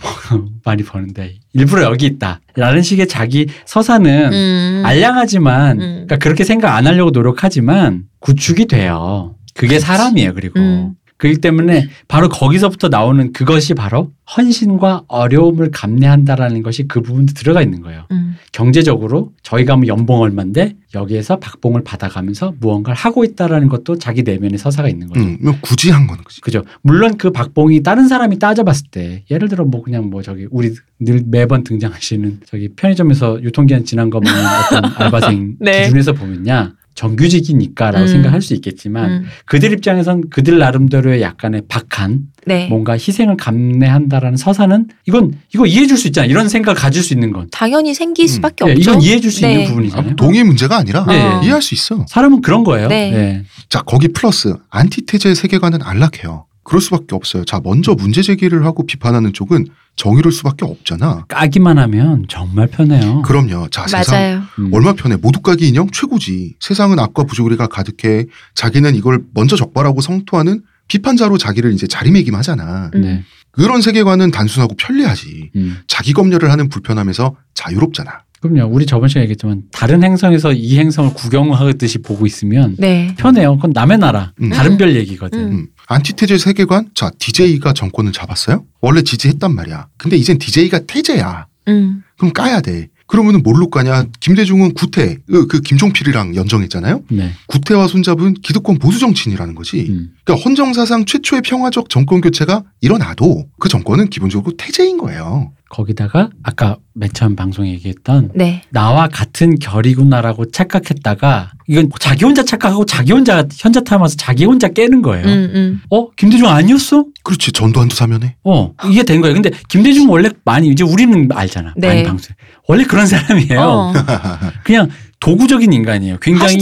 많이 버는데 일부러 여기 있다. 라는 식의 자기 서사는 음. 알량하지만 음. 그러니까 그렇게 생각 안 하려고 노력하지만 구축이 돼요. 그게 사람이에요. 그리고 음. 그렇기 때문에 바로 거기서부터 나오는 그것이 바로 헌신과 어려움을 감내한다라는 것이 그 부분도 들어가 있는 거예요. 음. 경제적으로 저희가 뭐 연봉 얼마인데 여기에서 박봉을 받아가면서 무언가를 하고 있다라는 것도 자기 내면의 서사가 있는 거죠. 음, 뭐 굳이 한 거는 그지. 그죠. 물론 그 박봉이 다른 사람이 따져봤을 때 예를 들어 뭐 그냥 뭐 저기 우리 늘 매번 등장하시는 저기 편의점에서 유통기한 지난 거 먹는 어떤 알바생 네. 기준에서 보면야 정규직이니까라고 음. 생각할 수 있겠지만 음. 그들 입장에선 그들 나름대로의 약간의 박한 네. 뭔가 희생을 감내한다라는 서사는 이건 이거 이해해 줄 수 있잖아. 이런 생각을 가질 수 있는 건. 당연히 생길 음. 수밖에 예, 없죠. 이건 이해해 줄수 네. 있는 부분이잖아요. 아, 동의 문제가 아니라 네. 어. 이해할 수 있어. 사람은 그런 거예요. 네. 예. 자, 거기 플러스 안티테제 세계관은 안락해요. 그럴 수밖에 없어요. 자, 먼저 문제 제기를 하고 비판하는 쪽은 정의로울 수밖에 없잖아. 까기만 하면 정말 편해요. 그럼요. 자, 세상 맞아요. 음. 얼마 편해. 모두 까기 인형 최고지. 세상은 악과 부조리가 가득해. 자기는 이걸 먼저 적발하고 성토하는 비판자로 자기를 이제 자리매김하잖아. 음. 네. 그런 세계관은 단순하고 편리하지. 음. 자기 검열을 하는 불편함에서 자유롭잖아. 그럼요. 우리 저번 시간에 얘기했지만 다른 행성에서 이 행성을 구경하듯이 보고 있으면 네. 편해요. 그건 남의 나라, 음. 다른 별 얘기거든. 음. 음. 안티테제 세계관? 자, DJ가 정권을 잡았어요? 원래 지지했단 말이야. 근데 이젠 DJ가 태제야. 음. 그럼 까야 돼. 그러면은 뭘로 까냐? 김대중은 구태, 그, 그 김종필이랑 연정했잖아요? 네. 구태와 손잡은 기득권 보수 정치인이라는 거지. 음. 그러니까 헌정사상 최초의 평화적 정권 교체가 일어나도 그 정권은 기본적으로 태제인 거예요. 거기다가 아까 맨 처음 방송에 얘기했던 네. 나와 같은 결이구나라고 착각했다가 이건 자기 혼자 착각하고 자기 혼자 현자 타면서 자기 혼자 깨는 거예요. 음, 음. 어 김대중 아니었어? 그렇지. 전두환도 사면해. 어 이게 된 거예요. 근데 김대중 원래 많이 이제 우리는 알잖아. 네. 많이 방송 원래 그런 사람이에요. 어. 그냥 도구적인 인간이에요. 굉장히.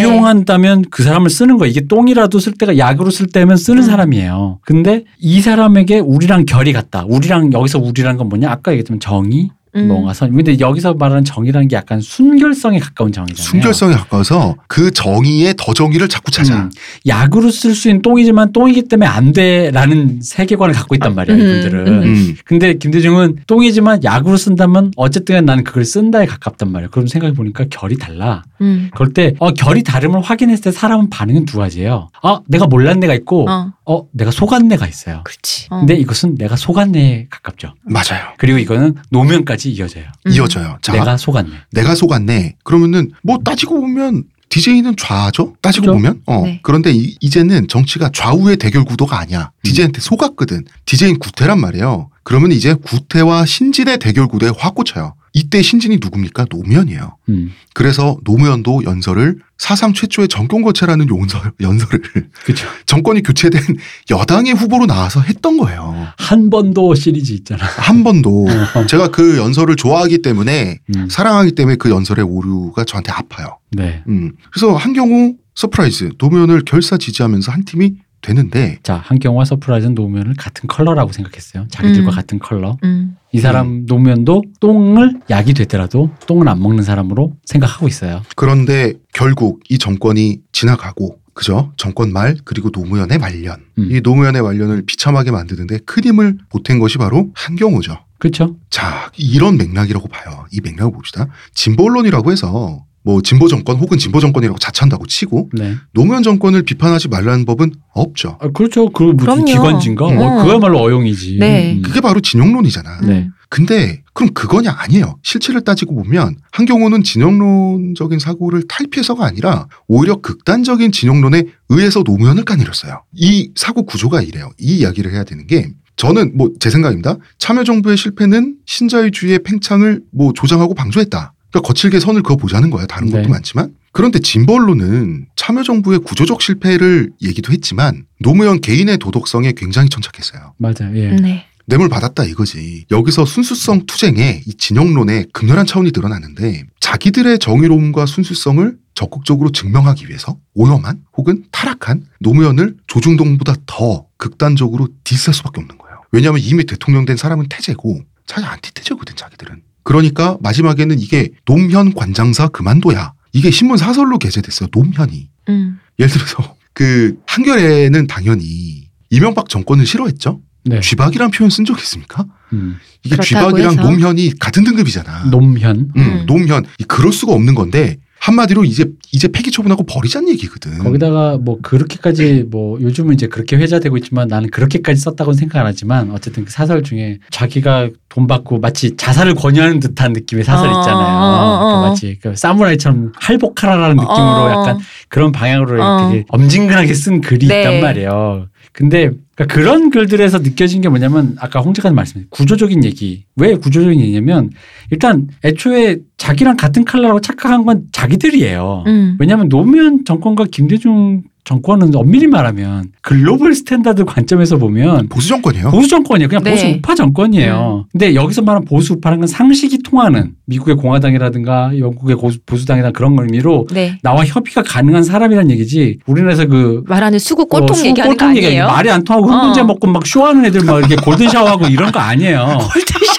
유용한다면 그 사람을 쓰는 거예요. 이게 똥이라도 쓸 때가 약으로 쓸 때면 쓰는 음. 사람이에요. 근데 이 사람에게 우리랑 결이 같다. 우리랑 여기서 우리라는 건 뭐냐? 아까 얘기했지만 정의, 음. 뭔가 선. 근데 여기서 말하는 정의라는 게 약간 순결성에 가까운 정의잖아요. 순결성에 가까워서 그 정의의 더 정의를 자꾸 찾아. 음, 약으로 쓸 수 있는 똥이지만 똥이기 때문에 안 돼라는 세계관을 갖고 있단 말이야. 음, 이분들은. 음. 음. 근데 김대중은 똥이지만 약으로 쓴다면 어쨌든 나는 그걸 쓴다에 가깝단 말이에요. 그럼 생각해 보니까 결이 달라. 음. 그럴 때 어, 결이 다름을 확인했을 때 사람은 반응은 두 가지예요. 아 내가 몰랐는 애가 있고 어, 어. 내가 속았는 애가 있어요. 그렇지. 어. 근데 이것은 내가 속았네에 가깝죠. 맞아요. 그리고 이거는 노면까지 이어져요. 음. 이어져요. 자, 내가 속았네. 내가 속았네. 그러면은 뭐 따지고 보면 DJ는 좌죠? 따지고 그죠? 보면. 어. 네. 그런데 이, 이제는 정치가 좌우의 대결 구도가 아니야. DJ한테 속았거든. DJ는 구태란 말이에요. 그러면 이제 구태와 신진의 대결 구도에 확 꽂혀요. 이때 신진이 누굽니까? 노무현이에요. 음, 그래서 노무현도 연설을 사상 최초의 정권 교체라는 연설, 연설을 그렇죠. 정권이 교체된 여당의 후보로 나와서 했던 거예요. 한 번도 시리즈 있잖아. 한 번도 어. 제가 그 연설을 좋아하기 때문에 음, 사랑하기 때문에 그 연설의 오류가 저한테 아파요. 네. 음. 그래서 한경오 서프라이즈 노무현을 결사 지지하면서 한 팀이 되는데 자 한경오 서프라이즈는 노무현을 같은 컬러라고 생각했어요. 자기들과 음. 같은 컬러. 음. 이 사람 노무현도 똥을 약이 되더라도 똥을 안 먹는 사람으로 생각하고 있어요. 그런데 결국 이 정권이 지나가고 그죠? 정권 말 그리고 노무현의 말년 음. 이 노무현의 말년을 비참하게 만드는데 큰 힘을 보탠 것이 바로 한경오죠. 그렇죠? 자 이런 맥락이라고 봐요. 이 맥락을 봅시다. 진보언론이라고 해서 뭐 진보 정권 혹은 진보 정권이라고 자처한다고 치고 네. 노무현 정권을 비판하지 말라는 법은 없죠. 아, 그렇죠. 그 무슨. 기관지인가? 음. 어, 그야말로 어용이지. 네. 음. 그게 바로 진영론이잖아. 네. 근데 그럼 그거냐 아니에요. 실체를 따지고 보면 한경오는 진영론적인 사고를 탈피해서가 아니라 오히려 극단적인 진영론에 의해서 노무현을 까내렸어요. 이 사고 구조가 이래요. 이 이야기를 해야 되는 게 저는 뭐 제 생각입니다. 참여정부의 실패는 신자유주의의 팽창을 뭐 조장하고 방조했다. 그러니까 거칠게 선을 그어 보자는 거야. 다른 것도 네. 많지만. 그런데 진보 언론은 참여정부의 구조적 실패를 얘기도 했지만 노무현 개인의 도덕성에 굉장히 천착했어요. 맞아요. 예. 네. 뇌물 받았다 이거지. 여기서 순수성 투쟁에 이 진영론의 극렬한 차원이 드러나는데 자기들의 정의로움과 순수성을 적극적으로 증명하기 위해서 오염한 혹은 타락한 노무현을 조중동보다 더 극단적으로 디스할 수밖에 없는 거예요. 왜냐하면 이미 대통령 된 사람은 태제고 자기 안티태제거든 자기들은. 그러니까 마지막에는 이게 노무현 관장사 그만둬야 이게 신문 사설로 게재됐어요. 노무현이. 음. 예를 들어서 그 한겨레는 당연히 이명박 정권을 싫어했죠. 네. 쥐박이란 표현 쓴 적 있습니까? 음. 이게 쥐박이랑 해서? 노무현이 같은 등급이잖아. 노무현. 음, 음. 이 그럴 수가 없는 건데 한마디로 이제 이제 폐기 처분하고 버리자는 얘기거든. 거기다가 뭐 그렇게까지 뭐 요즘은 이제 그렇게 회자되고 있지만 나는 그렇게까지 썼다고는 생각 안 하지만 어쨌든 그 사설 중에 자기가 돈 받고 마치 자살을 권유하는 듯한 느낌의 사설 어, 있잖아요. 어, 어, 어. 그 마치 그 사무라이처럼 할복하라라는 느낌으로 어. 약간 그런 방향으로 어. 되게 엄진근하게 쓴 글이 네. 있단 말이에요. 근데 그러니까 그런 글들에서 느껴진 게 뭐냐면 아까 홍 작가님 말씀해 구조적인 얘기 왜 구조적인 얘기냐면 일단 애초에 자기랑 같은 칼라라고 착각한 건 자기들이에요. 음. 왜냐하면 노무현 정권과 김대중 정권은 엄밀히 말하면 global standard 관점에서 보면 보수 정권이에요. 보수 정권이에요. 그냥 네. 보수 우파 정권이에요. 근데 여기서 말하는 보수 우파라는 건 상식이 통하는 미국의 공화당이라든가 영국의 고수- 보수 당이나 그런 의미로 네. 나와 협의가 가능한 사람이란 얘기지. 우리나라에서 그 말하는 수구 꼴통 어, 수구 얘기하는 거 아니에요? 말이 안 통하고 어. 흑문제 먹고 막 쇼하는 애들 막 이렇게 골든 샤워하고 이런 거 아니에요.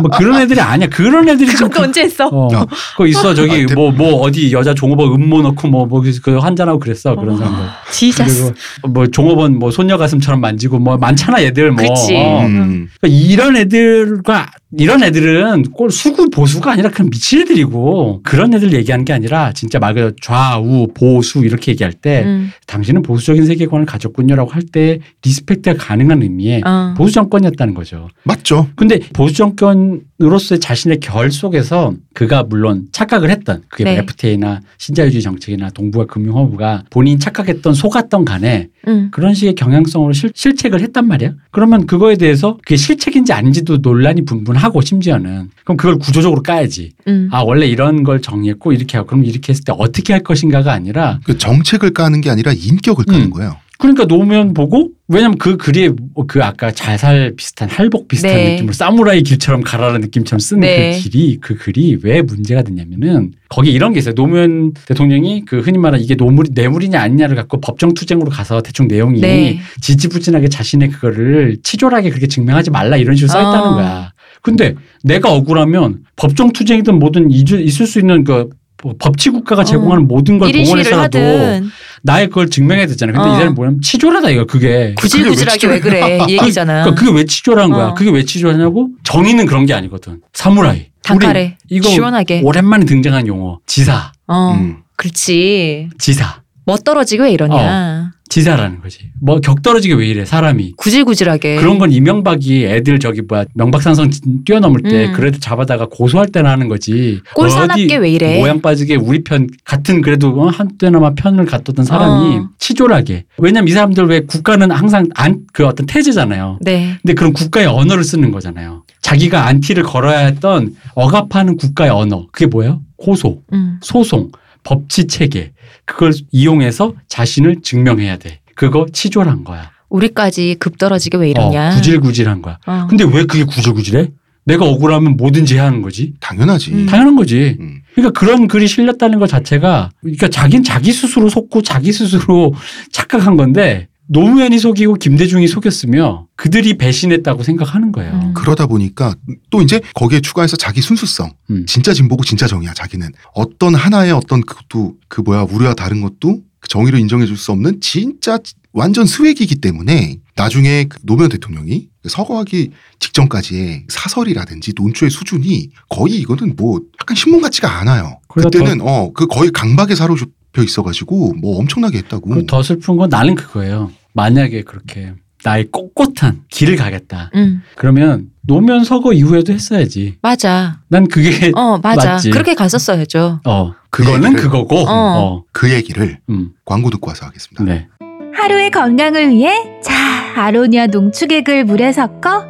뭐 그런 애들이 아니야. 그런 애들이 지금 거 언제 했어? 어, 야. 그거 있어 저기 아, 대- 뭐뭐 어디 여자 종업원 음모 넣고 뭐뭐그 한잔하고 그랬어 그런 사람들. 지자스. 그리고 뭐 종업원 뭐 손녀 가슴처럼 만지고 뭐 많잖아 얘들 뭐. 그치. 어. 음. 그러니까 이런 애들과 이런 애들은 꼴 수구 보수가 아니라 그냥 미친 애들이고 그런 애들 얘기하는 게 아니라 진짜 말 그대로 좌우 보수 이렇게 얘기할 때 음. 당신은 보수적인 세계관을 가졌군요라고 할 때 respect가 가능한 의미의 어. 보수 정권이었다는 거죠. 맞죠. 근데 보수 정권 으로서의 자신의 결 속에서 그가 물론 착각을 했던 그게 네. FTA나 신자유주의 정책이나 동북아 금융허브가 본인이 착각했던 속았던 간에 음. 그런 식의 경향성으로 실, 실책을 했단 말이야. 그러면 그거에 대해서 그게 실책인지 아닌지도 논란이 분분하고 심지어는 그럼 그걸 구조적으로 까야지. 음. 아 원래 이런 걸 정리했고 이렇게 하고 그럼 이렇게 했을 때 어떻게 할 것인가가 아니라 그 정책을 까는 게 아니라 인격을 까는 음. 거예요. 그러니까 노무현 보고 왜냐면 그 글에 그 아까 자살 비슷한 할복 비슷한 네. 느낌으로 사무라이 길처럼 가라는 느낌처럼 쓴 네. 그 길이 그 글이 왜 문제가 됐냐면은 거기 이런 게 있어요. 노무현 대통령이 그 흔히 말하는 이게 노물이 뇌물이냐 아니냐를 갖고 법정 투쟁으로 가서 대충 내용이 네. 지지부진하게 자신의 그거를 치졸하게 그렇게 증명하지 말라 이런 식으로 써 있다는 어. 거야. 근데 내가 억울하면 법정 투쟁이든 뭐든 있을 수 있는 그 법치 국가가 제공하는 모든 걸 1인 시위를 동원해서 라도 하든 나의 그걸 증명해야 되잖아. 근데 어. 이 사람이 뭐냐면 치졸하다 이거 그게. 구질구질하게 왜 그래 이 얘기잖아. 그러니까 그게 왜 치졸한 거야? 어. 그게 왜 치졸하냐고? 정의는 그런 게 아니거든. 사무라이. 단칼에 이거 시원하게. 오랜만에 등장한 용어. 지사. 어, 음. 그렇지. 지사. 뭐 떨어지게 왜 이러냐. 지사라는 거지. 뭐 격떨어지게 왜 이래 사람이. 구질구질하게. 그런 건 이명박이 애들 저기 뭐야 명박산성 뛰어넘을 때 음. 그래도 잡아다가 고소할 때나 하는 거지. 꼴 사납게 어디 왜 이래. 모양 빠지게 우리 편 같은 그래도 어, 한때나마 편을 갖뒀던 사람이 어. 치졸하게. 왜냐면 이 사람들 왜 국가는 항상 안 그 어떤 태제잖아요. 네. 근데 그런 국가의 언어를 쓰는 거잖아요. 자기가 안티를 걸어야 했던 억압하는 국가의 언어. 그게 뭐예요? 고소, 음. 소송, 법치 체계. 그걸 이용해서 자신을 증명해야 돼. 그거 치졸한 거야. 우리까지 급 떨어지게 왜 이러냐. 어, 구질구질한 거야. 어. 근데 왜 그게 구질구질해? 내가 억울하면 뭐든지 해야 하는 거지. 당연하지. 음. 당연한 거지. 음. 그러니까 그런 글이 실렸다는 것 자체가 그러니까 자기는 자기 스스로 속고 자기 스스로 착각한 건데 노무현이 속이고 김대중이 속였으며 그들이 배신했다고 생각하는 거예요. 음. 그러다 보니까 또 이제 거기에 추가해서 자기 순수성, 음. 진짜 진보고 진짜 정의야 자기는 어떤 하나의 어떤 그것도 그 뭐야 우리와 다른 것도 그 정의로 인정해줄 수 없는 진짜 완전 스웩이기 때문에 나중에 그 노무현 대통령이 서거하기 직전까지의 사설이라든지 논조의 수준이 거의 이거는 뭐 약간 신문 같지가 않아요. 그때는 어 그 거의 강박에 사로잡혀 있어가지고 뭐 엄청나게 했다고. 그더 슬픈 건 나는 그거예요. 만약에 그렇게 나의 꼿꼿한 길을 가겠다. 음. 그러면 노무현 서거 이후에도 했어야지. 맞아. 난 그게 어, 맞아. 맞지. 그렇게 갔었어야죠. 어 그거는 얘기를- 그거고. 어. 어. 그 얘기를 음. 광고 듣고 와서 하겠습니다. 네. 하루의 건강을 위해 자 아로니아 농축액을 물에 섞어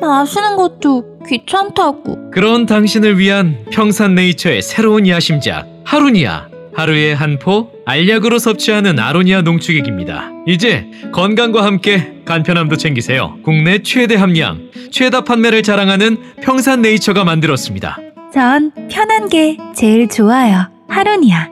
마시는 것도 귀찮다고 그런 당신을 위한 평산네이처의 새로운 야심작 하루니아 하루에 한 포 알약으로 섭취하는 아로니아 농축액입니다. 이제 건강과 함께 간편함도 챙기세요. 국내 최대 함량, 최다 판매를 자랑하는 평산네이처가 만들었습니다. 전 편한 게 제일 좋아요 하루니아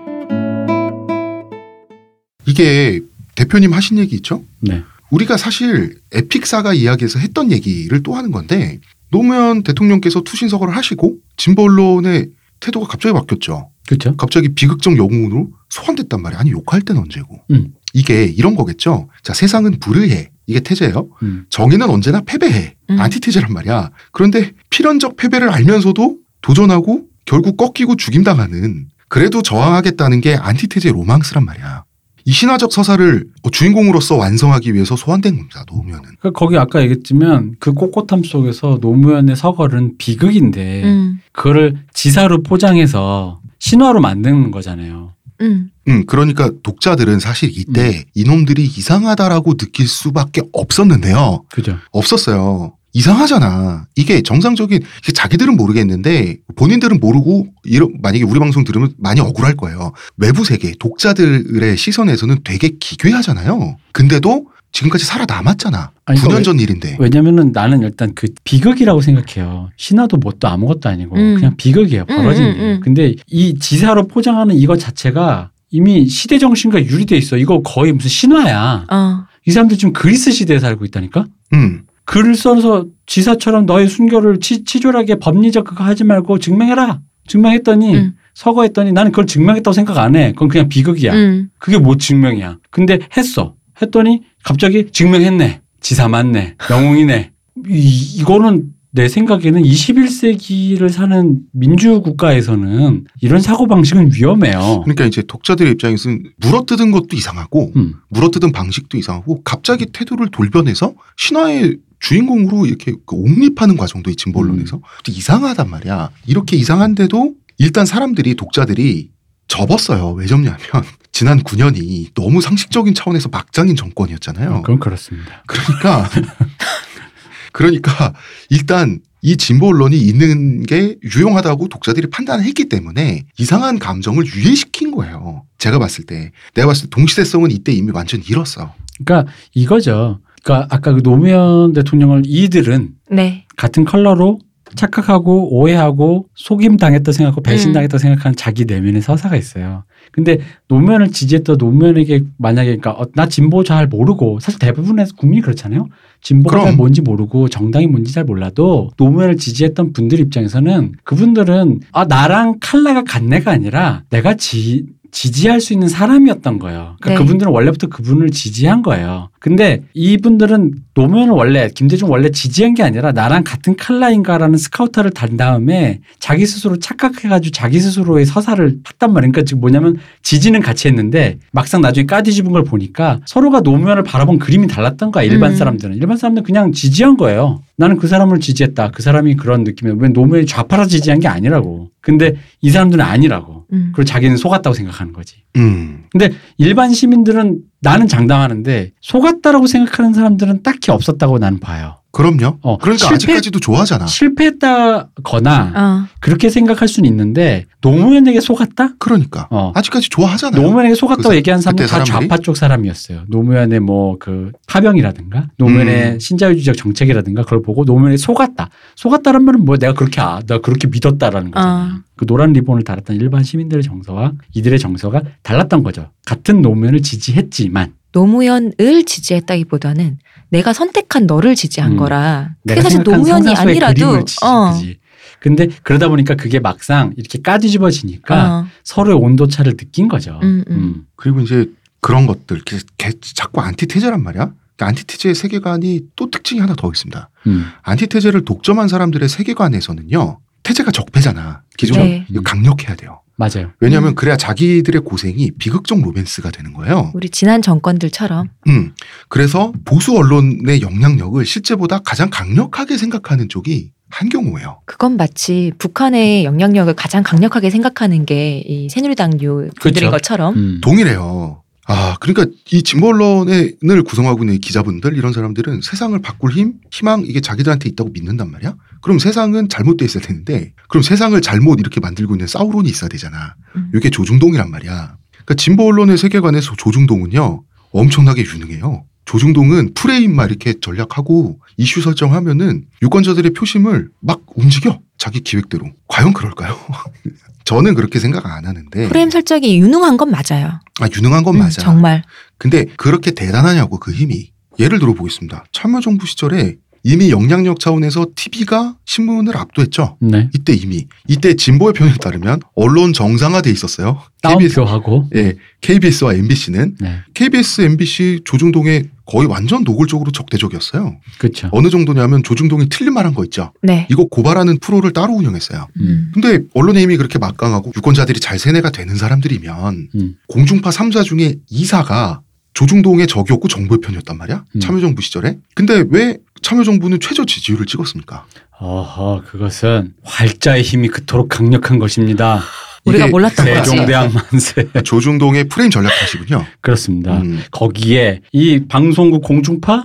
이게 대표님 하신 얘기 있죠? 네. 우리가 사실 에픽사가 이야기에서 했던 얘기를 또 하는 건데 노무현 대통령께서 투신 서거를 하시고 진보 언론의 태도가 갑자기 바뀌었죠. 그렇죠. 갑자기 비극적 영웅으로 소환됐단 말이야. 아니 욕할 땐 언제고. 음. 이게 이런 거겠죠. 자 세상은 불의해. 이게 태제예요. 음. 정의는 언제나 패배해. 음. 안티태제란 말이야. 그런데 필연적 패배를 알면서도 도전하고 결국 꺾이고 죽임당하는 그래도 저항하겠다는 게 안티태제 로망스란 말이야. 이 신화적 서사를 주인공으로서 완성하기 위해서 소환된 겁니다. 노무현은. 그러니까 거기 아까 얘기했지만 그 꼿꼿함 속에서 노무현의 서걸은 비극인데 음. 그거를 지사로 포장해서 신화로 만드는 거잖아요. 음. 음, 그러니까 독자들은 사실 이때 이놈들이 이상하다라고 느낄 수밖에 없었는데요. 그죠. 없었어요. 이상하잖아. 이게 정상적인 이게 자기들은 모르겠는데 본인들은 모르고 이런 만약에 우리 방송 들으면 많이 억울할 거예요. 외부 세계 독자들의 시선에서는 되게 기괴하잖아요. 근데도 지금까지 살아남았잖아. 아니, 9년 왜- 전 일인데. 왜냐면은 나는 일단 그 비극이라고 생각해요. 신화도 뭣도 아무것도 아니고 음. 그냥 비극이에요. 벌어진 음, 음, 일. 음. 근데 이 지사로 포장하는 이것 자체가 이미 시대 정신과 유리돼 있어. 이거 거의 무슨 신화야. 어. 이 사람들 지금 그리스 시대에 살고 있다니까. 음. 글을 써서 지사처럼 너의 순결을 치, 치졸하게 법리적 그거 하지 말고 증명해라. 증명했더니 음. 서거했더니 나는 그걸 증명했다고 생각 안 해. 그건 그냥 비극이야. 음. 그게 뭐 증명이야. 근데 했어. 했더니 갑자기 증명했네. 지사 맞네. 영웅이네. 이, 이거는 내 생각에는 21세기를 사는 민주국가에서는 이런 사고방식은 위험해요. 그러니까 이제 독자들의 입장에서는 물어뜯은 것도 이상하고 음. 물어뜯은 방식도 이상하고 갑자기 태도를 돌변해서 신화의 주인공으로 이렇게 그 옹립하는 과정도 이 진보 언론에서 음. 또 이상하단 말이야. 이렇게 이상한데도 일단 사람들이 독자들이 접었어요. 왜 접냐면 지난 9년이 너무 상식적인 차원에서 막장인 정권이었잖아요. 그건 그렇습니다. 그러니까 그러니까 일단 이 진보 언론이 있는 게 유용하다고 독자들이 판단했기 때문에 이상한 감정을 유예시킨 거예요. 제가 봤을 때 내가 봤을 때 동시대성은 이때 이미 완전 잃었어. 그러니까 이거죠. 그러니까 아까 그 노무현 대통령을 이들은 네. 같은 컬러로 착각하고 오해하고 속임 당했다 생각하고 배신 당했다 생각하는 자기 내면의 서사가 있어요. 근데 노무현을 지지했던 노무현에게 만약에 그러니까 어, 나 진보 잘 모르고 사실 대부분의 국민이 그렇잖아요. 진보가 그럼. 잘 뭔지 모르고 정당이 뭔지 잘 몰라도 노무현을 지지했던 분들 입장에서는 그분들은 아 나랑 칼라가 같네가 아니라 내가 지 지지할 수 있는 사람이었던 거예요. 그러니까 네. 그분들은 원래부터 그분을 지지한 거예요. 근데 이분들은 노무현을 원래 김대중 원래 지지한 게 아니라 나랑 같은 칼라인가라는 스카우터를 단 다음에 자기 스스로 착각해가지고 자기 스스로의 서사를 팠단 말이에요. 그러니까 지금 뭐냐면 지지는 같이 했는데 막상 나중에 까뒤집은 걸 보니까 서로가 노무현을 바라본 그림이 달랐던 거야. 일반 음. 사람들은 일반 사람들은 그냥 지지한 거예요. 나는 그 사람을 지지했다. 그 사람이 그런 느낌이야. 왜 노무현이 좌파라 지지한 게 아니라고. 근데 이 사람들은 아니라고. 음. 그리고 자기는 속았다고 생각하는 거지. 음. 일반 시민들은 나는 장담하는데 속았다라고 생각하는 사람들은 딱히 없었다고 나는 봐요. 그럼요. 어, 그러니까 실패- 아직까지도 좋아하잖아. 실패했다거나 어. 그렇게 생각할 수는 있는데 노무현에게 속았다? 그러니까 어. 아직까지 좋아하잖아요. 노무현에게 속았다고 그 사- 얘기한 사람은 다? 좌파 쪽 사람이었어요. 노무현의 뭐 그 파병이라든가 노무현의 음. 신자유주의적 정책이라든가 그걸 보고 노무현에 속았다. 속았다는 말은 뭐 내가 그렇게 아, 내가 그렇게 믿었다라는 거잖아요. 어. 그 노란 리본을 달았던 일반 시민들의 정서와 이들의 정서가 달랐던 거죠. 같은 노무현을 지지했지만 노무현을 지지했다기보다는 내가 선택한 너를 지지한 음. 거라. 그게 사실 노무현이 아니라도 그림을 지지, 어. 그지. 근데 그러다 보니까 그게 막상 이렇게 까뒤집어지니까 어. 서로의 온도 차를 느낀 거죠. 음, 음. 그리고 이제 그런 것들 이렇게 개- 자꾸 안티테제란 말이야. 그 안티테제의 세계관이 또 특징이 하나 더 있습니다. 음. 안티테제를 독점한 사람들의 세계관에서는요. 테제가 적폐잖아. 기존 네. 이거 강력해야 돼요. 맞아요. 왜냐하면 음. 그래야 자기들의 고생이 비극적 로맨스가 되는 거예요. 우리 지난 정권들처럼 음. 그래서 보수 언론의 영향력을 실제보다 가장 강력하게 생각하는 쪽이 한경호예요. 그건 마치 북한의 영향력을 가장 강력하게 생각하는 게 이 새누리당류 분들인 그렇죠. 것처럼 음. 동일해요. 아, 그러니까 이 진보 언론을 구성하고 있는 이 기자분들 이런 사람들은 세상을 바꿀 힘, 희망 이게 자기들한테 있다고 믿는단 말이야. 그럼 세상은 잘못돼 있어야 되는데 그럼 세상을 잘못 이렇게 만들고 있는 사우론이 있어야 되잖아. 음. 이게 조중동이란 말이야. 그러니까 진보 언론의 세계관에서 조중동은요 엄청나게 유능해요. 조중동은 프레임만 이렇게 전략하고 이슈 설정하면은 유권자들의 표심을 막 움직여 자기 기획대로. 과연 그럴까요? 저는 그렇게 생각 안 하는데. 프레임 설정이 유능한 건 맞아요. 아 유능한 건 음, 맞아. 정말. 근데 그렇게 대단하냐고 그 힘이. 예를 들어 보겠습니다. 참여정부 시절에 이미 영향력 차원에서 TV가 신문을 압도했죠. 네. 이때 이미 이때 진보의 편에 따르면 언론 정상화돼 있었어요. KBS, 따옴표하고. 예, KBS와 MBC는 네. KBS, MBC 조중동에 거의 완전 노골적으로 적대적이었어요. 그렇죠. 어느 정도냐면 조중동이 틀린 말한 거 있죠. 네. 이거 고발하는 프로를 따로 운영했어요. 음. 근데 언론의 힘이 그렇게 막강하고 유권자들이 잘 세뇌가 되는 사람들이면 음. 공중파 3자 중에 2사가 조중동의 적이었고 정부의 편이었단 말이야. 음. 참여정부 시절에. 근데 왜 참여정부는 최저 지지율을 찍었습니까? 어허, 그것은 활자의 힘이 그토록 강력한 것입니다. 우리가 몰랐던 네, 거지. 세종대왕 만세. 조중동의 프레임 전략 탓이군요. 그렇습니다. 음. 거기에 이 방송국 공중파 하,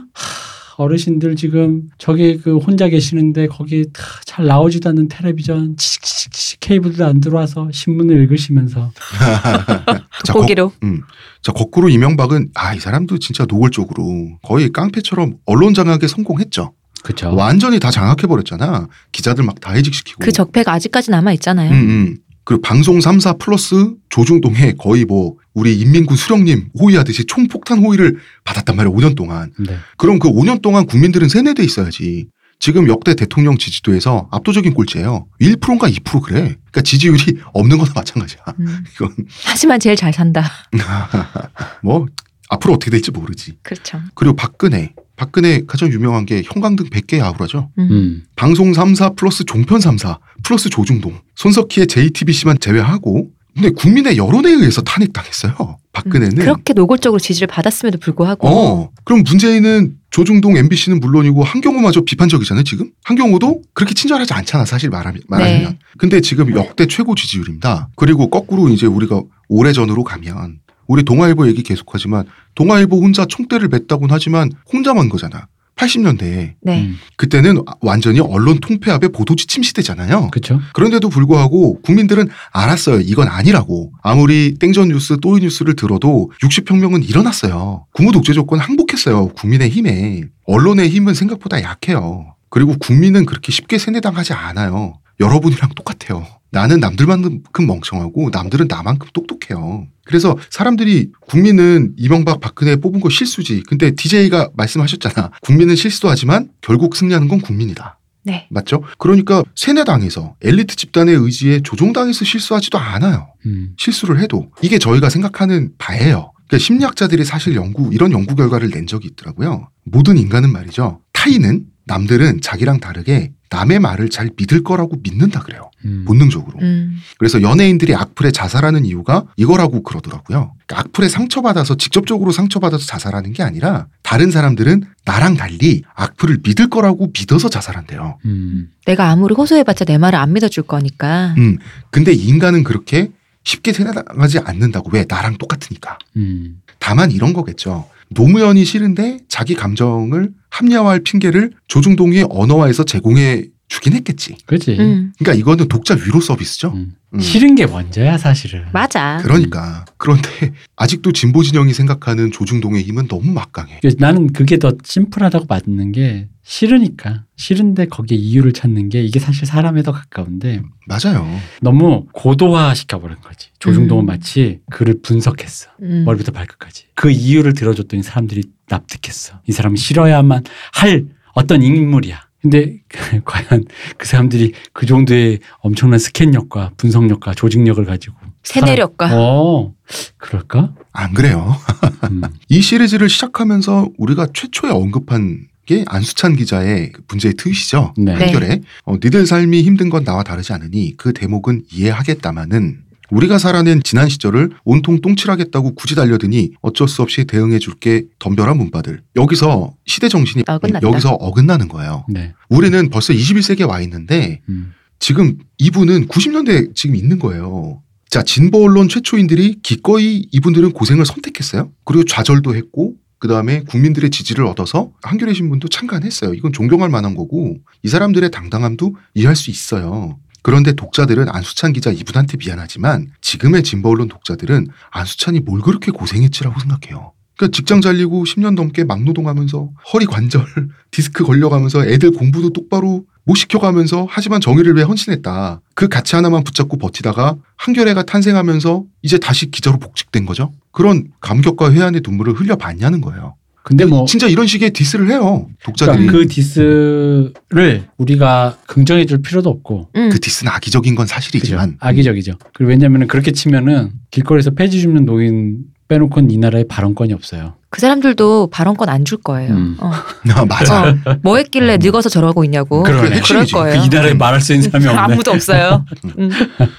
어르신들 지금 저기 그 혼자 계시는데 거기 다잘 나오지도 않는 텔레비전 치익치익 케이블도 안 들어와서 신문을 읽으시면서 자, 보기로. 거, 음. 자, 거꾸로 이명박은 아, 이 사람도 진짜 노골적으로 거의 깡패처럼 언론 장악에 성공했죠. 그죠. 완전히 다 장악해 버렸잖아. 기자들 막 다 해직시키고. 그 적폐가 아직까지 남아 있잖아요. 음, 음. 그리고 방송 3사 플러스 조중동에 거의 뭐 우리 인민군 수령님 호위하듯이 총폭탄 호위를 받았단 말이야 5년 동안. 네. 그럼 그 5년 동안 국민들은 세뇌돼 있어야지. 지금 역대 대통령 지지도에서 압도적인 꼴찌예요. 1%인가 2% 그래. 그러니까 지지율이 없는 거나 마찬가지야. 음. 이건 하지만 제일 잘 산다. 뭐 앞으로 어떻게 될지 모르지. 그렇죠. 그리고 박근혜. 박근혜 가장 유명한 게 형광등 100개 아우라죠. 음. 음. 방송 3사 플러스 종편 3사 플러스 조중동. 손석희의 JTBC만 제외하고 근데 국민의 여론에 의해서 탄핵당했어요. 박근혜는. 음. 그렇게 노골적으로 지지를 받았음에도 불구하고 어. 그럼 문재인은 조중동 MBC는 물론이고 한경호마저 비판적이잖아요, 지금? 한경호도 그렇게 친절하지 않잖아, 사실 말하면. 말하면. 네. 근데 지금 역대 최고 지지율입니다. 그리고 거꾸로 이제 우리가 오래전으로 가면 우리 동아일보 얘기 계속하지만 동아일보 혼자 총대를 맸다고는 하지만 혼자만 거잖아. 80년대에 네. 음. 그때는 완전히 언론 통폐합의 보도 지 침 시대잖아요. 그렇죠. 그런데도 불구하고 국민들은 알았어요. 이건 아니라고. 아무리 땡전 뉴스, 또이 뉴스를 들어도 60혁명은 일어났어요. 국무 독재 조건 항복했어요. 국민의 힘에. 언론의 힘은 생각보다 약해요. 그리고 국민은 그렇게 쉽게 세뇌당하지 않아요. 여러분이랑 똑같아요. 나는 남들만큼 멍청하고 남들은 나만큼 똑똑해요. 그래서 사람들이 국민은 이명박 박근혜 뽑은 거 실수지. 근데 DJ가 말씀하셨잖아. 국민은 실수하지만 결국 승리하는 건 국민이다. 네. 맞죠? 그러니까 세뇌당에서 엘리트 집단의 의지에 조종당해서 실수하지도 않아요. 음. 실수를 해도 이게 저희가 생각하는 바예요. 그러니까 심리학자들이 사실 연구 이런 연구 결과를 낸 적이 있더라고요. 모든 인간은 말이죠. 타인은 남들은 자기랑 다르게 남의 말을 잘 믿을 거라고 믿는다 그래요. 음. 본능적으로. 음. 그래서 연예인들이 악플에 자살하는 이유가 이거라고 그러더라고요. 그러니까 악플에 상처받아서 직접적으로 상처받아서 자살하는 게 아니라 다른 사람들은 나랑 달리 악플을 믿을 거라고 믿어서 자살한대요. 음. 내가 아무리 호소해봤자 내 말을 안 믿어줄 거니까. 음. 근데 인간은 그렇게 쉽게 세뇌당하지 않는다고. 왜? 나랑 똑같으니까. 음. 다만 이런 거겠죠. 노무현이 싫은데 자기 감정을 합리화할 핑계를 조중동이 언어화해서 제공해 주긴 했겠지. 그렇지. 음. 그러니까 이거는 독자 위로 서비스죠. 음. 음. 싫은 게 먼저야 사실은. 맞아. 그러니까 그런데 아직도 진보 진영이 생각하는 조중동의 힘은 너무 막강해. 그래서 나는 그게 더 심플하다고 맞는 게 싫으니까 싫은데 거기에 이유를 찾는 게 이게 사실 사람에 더 가까운데 맞아요. 너무 고도화 시켜버린 거지. 조중동은 음. 마치 그를 분석했어. 음. 머리부터 발끝까지. 그 이유를 들어줬더니 사람들이 납득했어. 이 사람이 싫어야만 할 어떤 인물이야. 근데 과연 그 사람들이 그 정도의 엄청난 스캔력과 분석력과 조직력을 가지고 세뇌력과. 어 그럴까? 안 그래요. 음. 이 시리즈를 시작하면서 우리가 최초에 언급한 게 안수찬 기자의 그 문제의 트윗이죠. 네. 네. 한결에 어, 니들 삶이 힘든 건 나와 다르지 않으니 그 대목은 이해하겠다마는 우리가 살아낸 지난 시절을 온통 똥칠하겠다고 굳이 달려드니 어쩔 수 없이 대응해 줄 게 덤벼라 문바들. 여기서 시대 정신이 어긋났다. 여기서 어긋나는 거예요. 네. 우리는 벌써 21세기에 와 있는데 음. 지금 이분은 90년대 지금 있는 거예요. 자, 진보 언론 최초인들이 기꺼이 이분들은 고생을 선택했어요. 그리고 좌절도 했고, 그 다음에 국민들의 지지를 얻어서 한겨레 신문도 참관했어요. 이건 존경할 만한 거고, 이 사람들의 당당함도 이해할 수 있어요. 그런데 독자들은 안수찬 기자 이분한테 미안하지만 지금의 진보 언론 독자들은 안수찬이 뭘 그렇게 고생했지라고 생각해요. 그러니까 직장 잘리고 10년 넘게 막노동하면서 허리 관절 디스크 걸려가면서 애들 공부도 똑바로 못 시켜가면서 하지만 정의를 위해 헌신했다. 그 가치 하나만 붙잡고 버티다가 한겨레가 탄생하면서 이제 다시 기자로 복직된 거죠. 그런 감격과 회한의 눈물을 흘려봤냐는 거예요. 근데 뭐 진짜 이런 식의 diss를 해요. 독자들이. 그러니까 그, 그 diss를 우리가 긍정해 줄 필요도 없고 음. diss는 악의적인 건 그죠? 사실이지만 악의적이죠. 그리고 왜냐하면 그렇게 치면은 길거리에서 폐지 줍는 노인 빼놓고는 이 나라에 발언권이 없어요. 그 사람들도 발언권 안 줄 거예요. 음. 어. 아, 맞아. 어. 뭐 했길래 늙어서 저러고 있냐고. 그러네. 그럴 핵심이지. 거예요. 그이 나라에 말할 수 있는 사람이 없네. 아무도 없어요. 음.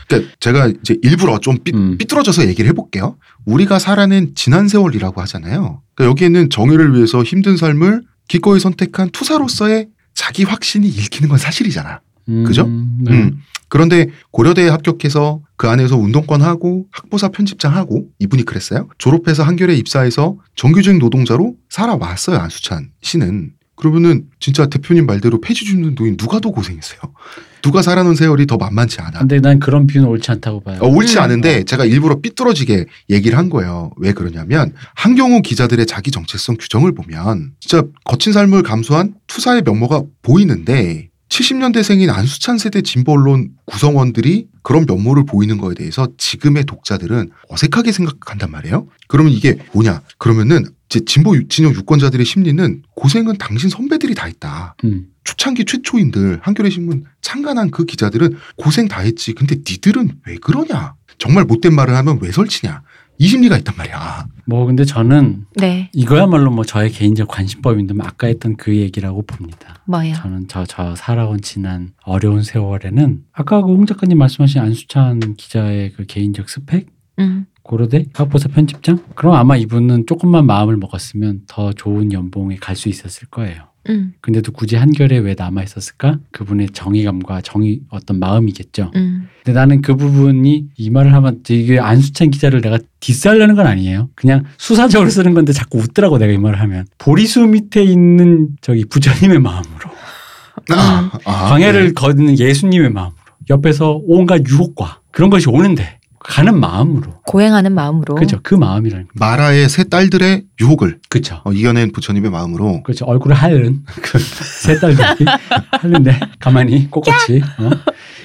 그러니까 제가 이제 일부러 좀 삐, 음. 삐뚤어져서 얘기를 해볼게요. 우리가 살아낸 지난 세월이라고 하잖아요. 그러니까 여기에는 정의를 위해서 힘든 삶을 기꺼이 선택한 투사로서의 자기 확신이 읽히는 건 사실이잖아. 그죠? 음, 네. 음. 그런데 고려대에 합격해서 그 안에서 운동권 하고 학부사 편집장 하고 이분이 그랬어요. 졸업해서 한겨레 입사해서 정규직 노동자로 살아왔어요. 안수찬 씨는. 그러면은 진짜 대표님 말대로 폐지 줍는 노인 누가 더 고생했어요? 누가 살아놓은 세월이 더 만만치 않아. 근데 난 그런 비유는 옳지 않다고 봐요. 어, 옳지 음. 않은데 제가 일부러 삐뚤어지게 얘기를 한 거예요. 왜 그러냐면 한경우 기자들의 자기 정체성 규정을 보면 진짜 거친 삶을 감수한 투사의 면모가 보이는데 70년대생인 안수찬 세대 진보 언론 구성원들이 그런 면모를 보이는 거에 대해서 지금의 독자들은 어색하게 생각한단 말이에요. 그러면 이게 뭐냐? 그러면은 이제 진보 유- 진영 유권자들의 심리는 고생은 당신 선배들이 다 했다. 음. 초창기 최초인들 한겨레 신문 창간한 그 기자들은 고생 다 했지. 근데 니들은 왜 그러냐? 정말 못된 말을 하면 왜 설치냐? 이 심리가 있단 말이야. 뭐 근데 저는 네. 이거야말로 뭐 저의 개인적 관심법인데 뭐 아까 했던 그 얘기라고 봅니다. 뭐요? 저는 저, 저 살아온 지난 어려운 세월에는 아까 그 홍 작가님 말씀하신 안수찬 기자의 그 개인적 스펙 음. 고려대 학보사 편집장 그럼 아마 이분은 조금만 마음을 먹었으면 더 좋은 연봉에 갈 수 있었을 거예요. 음. 근데도 굳이 한결에 왜 남아 있었을까? 그분의 정의감과 정의 어떤 마음이겠죠. 음. 근데 나는 그 부분이 이 말을 하면 이게 안수찬 기자를 내가 디스하려는 건 아니에요. 그냥 수사적으로 쓰는 건데 자꾸 웃더라고 내가 이 말을 하면 보리수 밑에 있는 저기 부처님의 마음으로 아, 아, 광해를 네. 걷는 예수님의 마음으로 옆에서 온갖 유혹과 그런 것이 오는데 가는 마음으로 고행하는 마음으로. 그죠 그 마음이라는 거 마라의 세 딸들의 유혹을 그죠 어, 이겨낸 부처님의 마음으로 그렇죠 얼굴을 하는 그세 딸들이 하는데 가만히 꼿꼿이 어?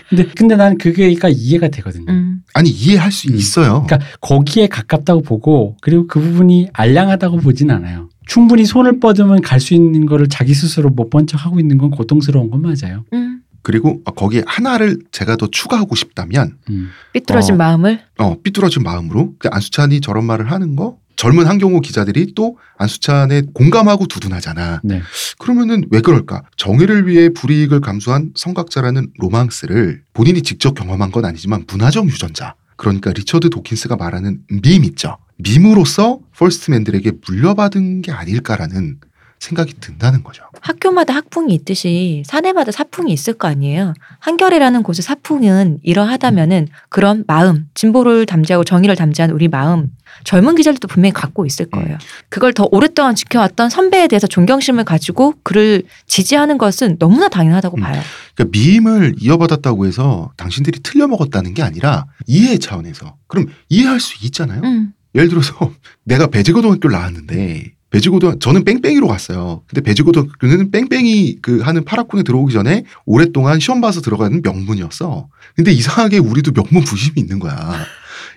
근데 근데 난 그게가 이해가 되거든요. 음. 아니 이해할 수 음. 있어요. 그러니까 거기에 가깝다고 보고 그리고 그 부분이 알량하다고 보진 않아요. 충분히 손을 뻗으면 갈 수 있는 거를 자기 스스로 못 본 척 하고 있는 건 고통스러운 건 맞아요. 음. 그리고 어, 거기에 하나를 제가 더 추가하고 싶다면 음. 삐뚤어진 어. 마음을. 어, 삐뚤어진 마음으로 근데 안수찬이 저런 말을 하는 거 젊은 한경호 기자들이 또 안수찬에 공감하고 두둔하잖아. 네. 그러면은 왜 그럴까? 정의를 위해 불이익을 감수한 성각자라는 로망스를 본인이 직접 경험한 건 아니지만 문화적 유전자. 그러니까 리처드 도킨스가 말하는 밈 있죠. 밈으로서 퍼스트맨들에게 물려받은 게 아닐까라는 생각이 든다는 거죠. 학교마다 학풍이 있듯이 사내마다 사풍이 있을 거 아니에요. 한결이라는 곳의 사풍은 이러하다면은 그런 마음, 진보를 담지하고 정의를 담지한 우리 마음, 젊은 기자들도 분명히 갖고 있을 거예요. 그걸 더 오랫동안 지켜왔던 선배에 대해서 존경심을 가지고 그를 지지하는 것은 너무나 당연하다고 음. 봐요. 그러니까 밈을 이어받았다고 해서 당신들이 틀려 먹었다는 게 아니라 이해 차원에서 그럼 이해할 수 있잖아요. 음. 예를 들어서 내가 배지고등학교를 나왔는데 배지고등 저는 뺑뺑이로 갔어요. 근데 배지고등학교는 뺑뺑이 그 하는 파라콘에 들어오기 전에 오랫동안 시험 봐서 들어가는 명문이었어. 근데 이상하게 우리도 명문 부심이 있는 거야.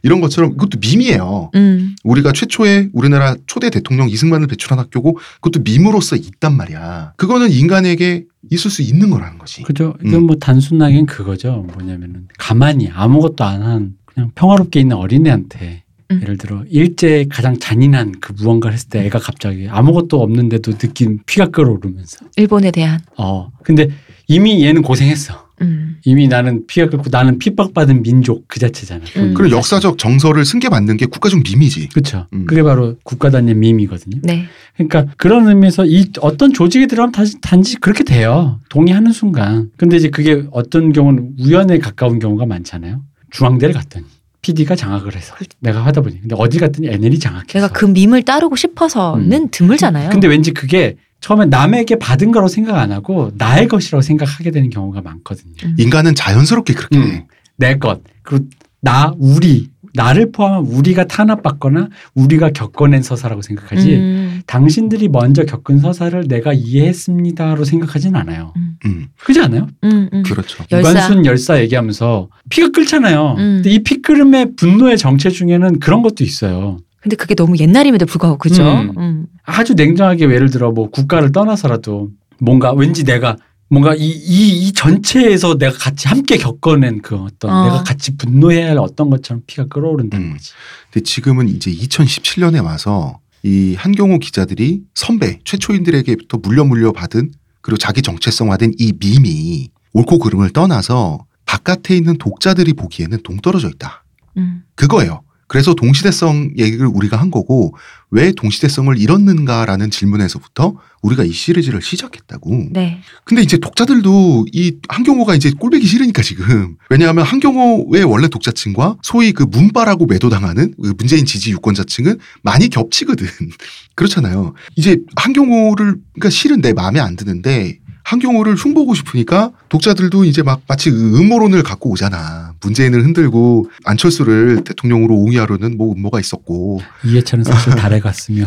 이런 것처럼 그것도 밈이에요. 음. 우리가 최초의 우리나라 초대 대통령 이승만을 배출한 학교고 그것도 밈으로서 있단 말이야. 그거는 인간에게 있을 수 있는 거라는 거지. 그죠. 음. 이건 뭐 단순하게는 그거죠. 뭐냐면은 가만히 아무것도 안 한 그냥 평화롭게 있는 어린애한테 음. 예를 들어 일제 가장 잔인한 그 무언가를 했을 때 애가 갑자기 아무것도 없는데도 느낀 피가 끓어오르면서 일본에 대한. 어 근데 이미 얘는 고생했어. 음. 이미 나는 피가 끓고 나는 핍박받은 민족 그 자체잖아. 음. 그런 역사적 정서를 승계받는 게 국가적 밈이지. 그렇죠. 음. 그게 바로 국가단의 밈이거든요. 네. 그러니까 그런 의미에서 이 어떤 조직에 들어가면 단지, 단지 그렇게 돼요. 동의하는 순간. 근데 이제 그게 어떤 경우는 우연에 가까운 경우가 많잖아요. 중앙대를 갔더니 PD가 장악을 해서 내가 하다 보니 근데 어디 갔더니 NL이 장악해서 내가 그 밈을 따르고 싶어서는 드물잖아요. 근데 왠지 그게 처음에 남에게 받은 거라고 생각 안 하고 나의 것이라고 생각하게 되는 경우가 많거든요. 음. 인간은 자연스럽게 그렇게 음, 해. 내 것. 그리고 나, 우리. 나를 포함한 우리가 탄압받거나 우리가 겪어낸 서사라고 생각하지 음. 당신들이 먼저 겪은 서사를 내가 이해했습니다로 생각하진 않아요. 음, 그렇지 않아요? 음, 음. 그렇죠. 열사. 유관순 열사 얘기하면서 피가 끓잖아요. 음. 근데 이 피 끓음의 분노의 정체 중에는 그런 것도 있어요. 근데 그게 너무 옛날임에도 불구하고 그죠? 음. 음. 아주 냉정하게 예를 들어 뭐 국가를 떠나서라도 뭔가 왠지 내가 뭔가 이, 이, 이 전체에서 내가 같이 함께 겪어낸 그 어떤 어. 내가 같이 분노해야 할 어떤 것처럼 피가 끓어오른다는 음. 거지. 근데 지금은 이제 2017년에 와서 이 한경호 기자들이 선배 최초인들에게부터 물려 물려 받은 그리고 자기 정체성화된 이 밈이 옳고 그름을 떠나서 바깥에 있는 독자들이 보기에는 동떨어져 있다. 음. 그거예요. 그래서 동시대성 얘기를 우리가 한 거고 왜 동시대성을 잃었는가라는 질문에서부터 우리가 이 시리즈를 시작했다고. 네. 근데 이제 독자들도 이 한경호가 이제 꼴배기 싫으니까 지금 왜냐하면 한경호의 원래 독자층과 소위 그 문바라고 매도당하는 그 문재인 지지 유권자층은 많이 겹치거든. 그렇잖아요. 이제 한경호를 그러니까 싫은데 마음에 안 드는데 한경호를 흉보고 싶으니까 독자들도 이제 막 마치 그 음모론을 갖고 오잖아. 문재인을 흔들고 안철수를 대통령으로 옹이하려는 뭐 음모가 있었고 이해찬은 사실 달에 갔으며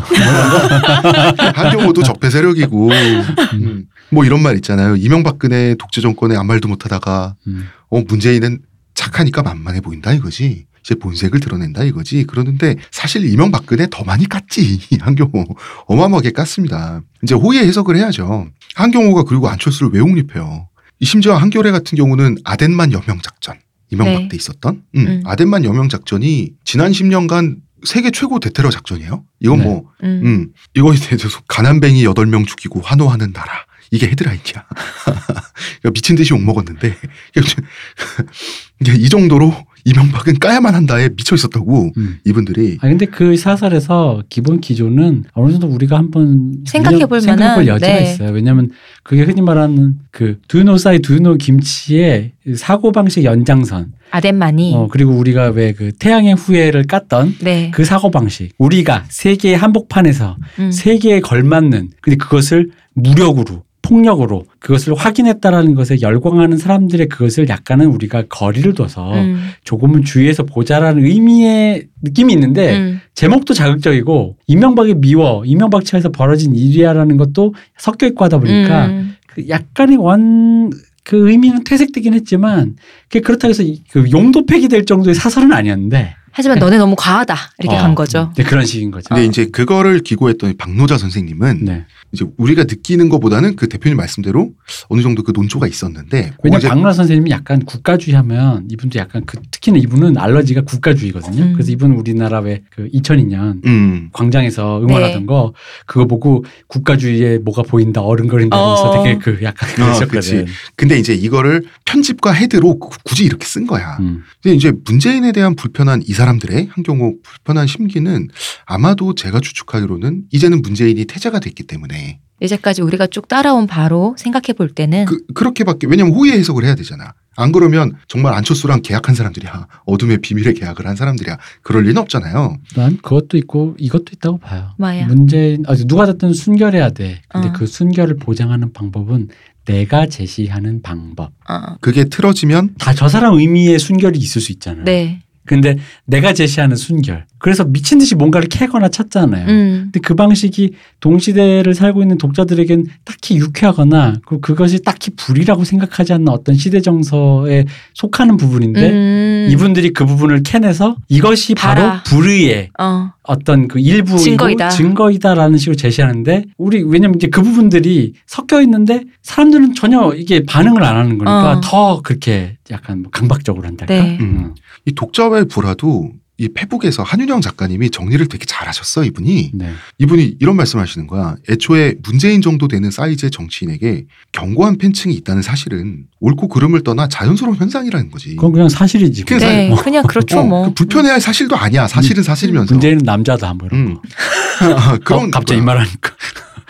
한경호도 적폐 세력이고 음, 뭐 이런 말 있잖아요. 이명박근혜 독재 정권에 아무 말도 못하다가 음. 어 문재인은 착하니까 만만해 보인다 이거지. 이제 본색을 드러낸다 이거지. 그러는데 사실 이명박근혜 더 많이 깠지 한경호 어마어마하게 깠습니다. 이제 호의 해석을 해야죠. 한경호가 그리고 안철수를 왜 옹립해요? 이 심지어 한겨레 같은 경우는 아덴만 여명 작전 이명박 네. 때 있었던 음, 음. 아덴만 여명 작전이 지난 10년간 세계 최고 대테러 작전이에요. 이건 네. 뭐 음. 음, 이거에 대해서 가난뱅이 8명 죽이고 환호하는 나라. 이게 헤드라인이야. 미친 듯이 욕먹었는데, 이 정도로 이명박은 까야만 한다에 미쳐 있었다고, 음. 이분들이. 아 근데 그 사설에서 기본 기조는 어느 정도 우리가 한번 생각해볼 생각해볼 만한, 여지가 네. 있어요. 왜냐하면 그게 흔히 말하는 그 두노 사이 두노 김치의 사고 방식 연장선. 아덴만이. 어 그리고 우리가 왜 그 태양의 후예를 깠던 네. 그 사고 방식. 우리가 세계의 한복판에서 음. 세계에 걸맞는 근데 그것을 무력으로 폭력으로 그것을 확인했다라는 것에 열광하는 사람들의 그것을 약간은 우리가 거리를 둬서 음. 조금은 주의해서 보자라는 의미의 느낌이 있는데 음. 제목도 자극적이고 이명박이 미워 이명박 차에서 벌어진 일이야라는 것도 섞여 있고 하다 보니까 음. 그 약간의 원 그 의미는 퇴색되긴 했지만 그렇다고 해서 이- 그 용도 폐기될 정도의 사설은 아니었는데 하지만 너네 너무 과하다 이렇게 어, 간 거죠. 네, 그런 식인 거죠. 근데 이제 그거를 기고했던 박노자 선생님은 네. 이제 우리가 느끼는 것보다는 그 대표님 말씀대로 어느 정도 그 논조가 있었는데, 이제 박노라 선생님이 약간 국가주의 하면 이분도 약간 그 특히나 이분은 알러지가 국가주의거든요. 음. 그래서 이분은 우리나라 왜 그 2002년 음, 광장에서 응원하던 네. 거 그거 보고 국가주의에 뭐가 보인다 어른거린다 하면서 어. 되게 그 약간 어, 그러셨거든. 근데 이제 이거를 편집과 헤드로 구- 굳이 이렇게 쓴 거야. 음. 근데 이제 문재인에 대한 불편한 이 사람들의 한경호 불편한 심기는 아마도 제가 추측하기로는 이제는 문재인이 퇴자가 됐기 때문에 이제까지 우리가 쭉 따라온 바로 생각해 볼 때는 그, 그렇게밖에 왜냐면 호의 해석을 해야 되잖아. 안 그러면 정말 안철수랑 계약한 사람들이야. 어둠의 비밀의 계약을 한 사람들이야. 그럴 리는 없잖아요. 난 그것도 있고 이것도 있다고 봐요. 뭐야? 문재인 아, 누가 됐든 순결해야 돼. 근데 어. 그 순결을 보장하는 방법은 내가 제시하는 방법. 어. 그게 틀어지면 다 저 사람 의미의 순결이 있을 수 있잖아요. 네. 근데 내가 제시하는 순결. 그래서 미친 듯이 뭔가를 캐거나 찾잖아요. 음. 근데 그 방식이 동시대를 살고 있는 독자들에겐 딱히 유쾌하거나 그리고 그것이 딱히 불이라고 생각하지 않는 어떤 시대 정서에 속하는 부분인데 음. 이분들이 그 부분을 캐내서 이것이 바로. 불의의 어. 어떤 그 일부 증거이다. 증거이다라는 식으로 제시하는데 우리 왜냐면 이제 그 부분들이 섞여 있는데 사람들은 전혀 이게 반응을 안 하는 거니까 어. 더 그렇게 약간 뭐 강박적으로 한달까. 네. 음. 이 독자와의 불화도 이 페북에서 한윤영 작가님이 정리를 되게 잘하셨어 이분이 네. 이분이 이런 말씀하시는 거야 애초에 문재인 정도 되는 사이즈의 정치인에게 견고한 팬층이 있다는 사실은 옳고 그름을 떠나 자연스러운 현상이라는 거지 그건 그냥 사실이지. 그게 네. 어. 그냥 그렇죠 어, 뭐. 그 불편해할 사실도 아니야 사실은 사실이면서 문재인은 남자다 뭐 이런 음. 거. 그런 어, 갑자기 이. 말하니까.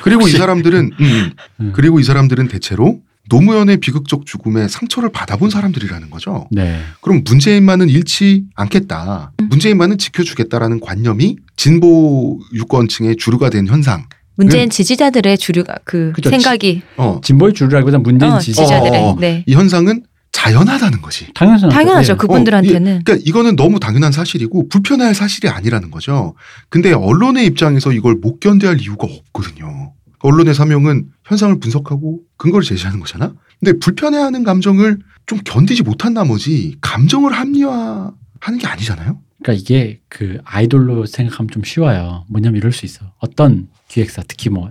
그리고 이 혹시- 사람들은 음, 음. 그리고 이 사람들은 대체로 노무현의 비극적 죽음에 상처를 받아본 사람들이라는 거죠. 네. 그럼 문재인만은 잃지 않겠다. 문재인만은 지켜주겠다라는 관념이 진보 유권층의 주류가 된 현상. 문재인 지지자들의 주류가 그 그죠. 생각이 어, 진보의 주류라기보다 문재인 어, 지지. 지지자들의 어, 어. 네. 이 현상은 자연하다는 거지. 당연하죠. 당연하죠. 네. 그분들한테는. 어, 이, 그러니까 이거는 너무 당연한 사실이고 불편해할 사실이 아니라는 거죠. 근데 언론의 입장에서 이걸 못 견뎌야 할 이유가 없거든요. 언론의 사명은 현상을 분석하고 근거를 제시하는 거잖아. 근데 불편해하는 감정을 좀 견디지 못한 나머지 감정을 합리화하는 게 아니잖아요. 그러니까 이게 그 아이돌로 생각하면 좀 쉬워요. 뭐냐면 이럴 수 있어. 어떤 기획사 특히 뭐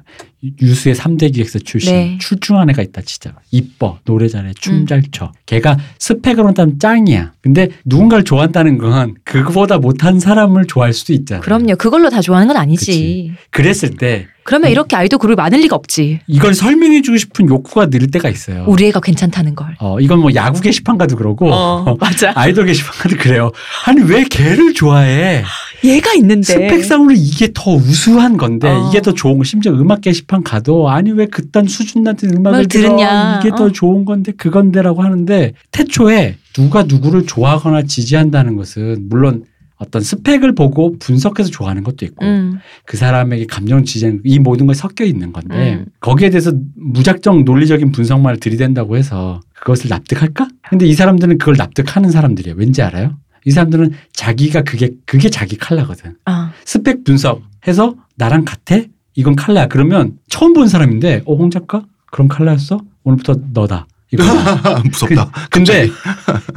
유수의 3대 기획사 출신 네. 출중한 애가 있다 진짜 이뻐 노래 잘해 춤 음. 잘춰 걔가 스펙으로 따면 짱이야 근데 누군가를 좋아한다는 건 그거보다 못한 사람을 좋아할 수도 있잖아 그럼요. 그걸로 다 좋아하는 건 아니지. 그치. 그랬을 때 그러면 이렇게 아이돌 그룹이 많을 리가 없지. 이걸 설명해 주고 싶은 욕구가 늘 때가 있어요 우리 애가 괜찮다는 걸. 어 이건 뭐 야구 게시판 가도 그러고 어, 맞아. 아이돌 게시판 가도 그래요 아니 왜 걔를 좋아해 얘가 있는데. 스펙상으로 이게 더 우수한 건데 어. 이게 더 좋은 거 심지어 음악 게시판 가도 아니 왜 그딴 수준 낮은 음악을 들으냐. 이게 더 어. 좋은 건데 그건데라고 하는데 태초에 누가 누구를 좋아하거나 지지한다는 것은 물론 어떤 스펙을 보고 분석해서 좋아하는 것도 있고 음. 그 사람에게 감정 지지하는 이 모든 걸 섞여 있는 건데 음. 거기에 대해서 무작정 논리적인 분석만을 들이댄다고 해서 그것을 납득할까? 근데 이 사람들은 그걸 납득하는 사람들이에요. 왠지 알아요? 이 사람들은 자기가 그게 그게 자기 칼라거든. 아, 스펙 분석해서 나랑 같아? 이건 칼라야. 그러면 처음 본 사람인데 어홍 작가? 그런 칼라였어? 오늘부터 너다. 이거. 무섭다. 근데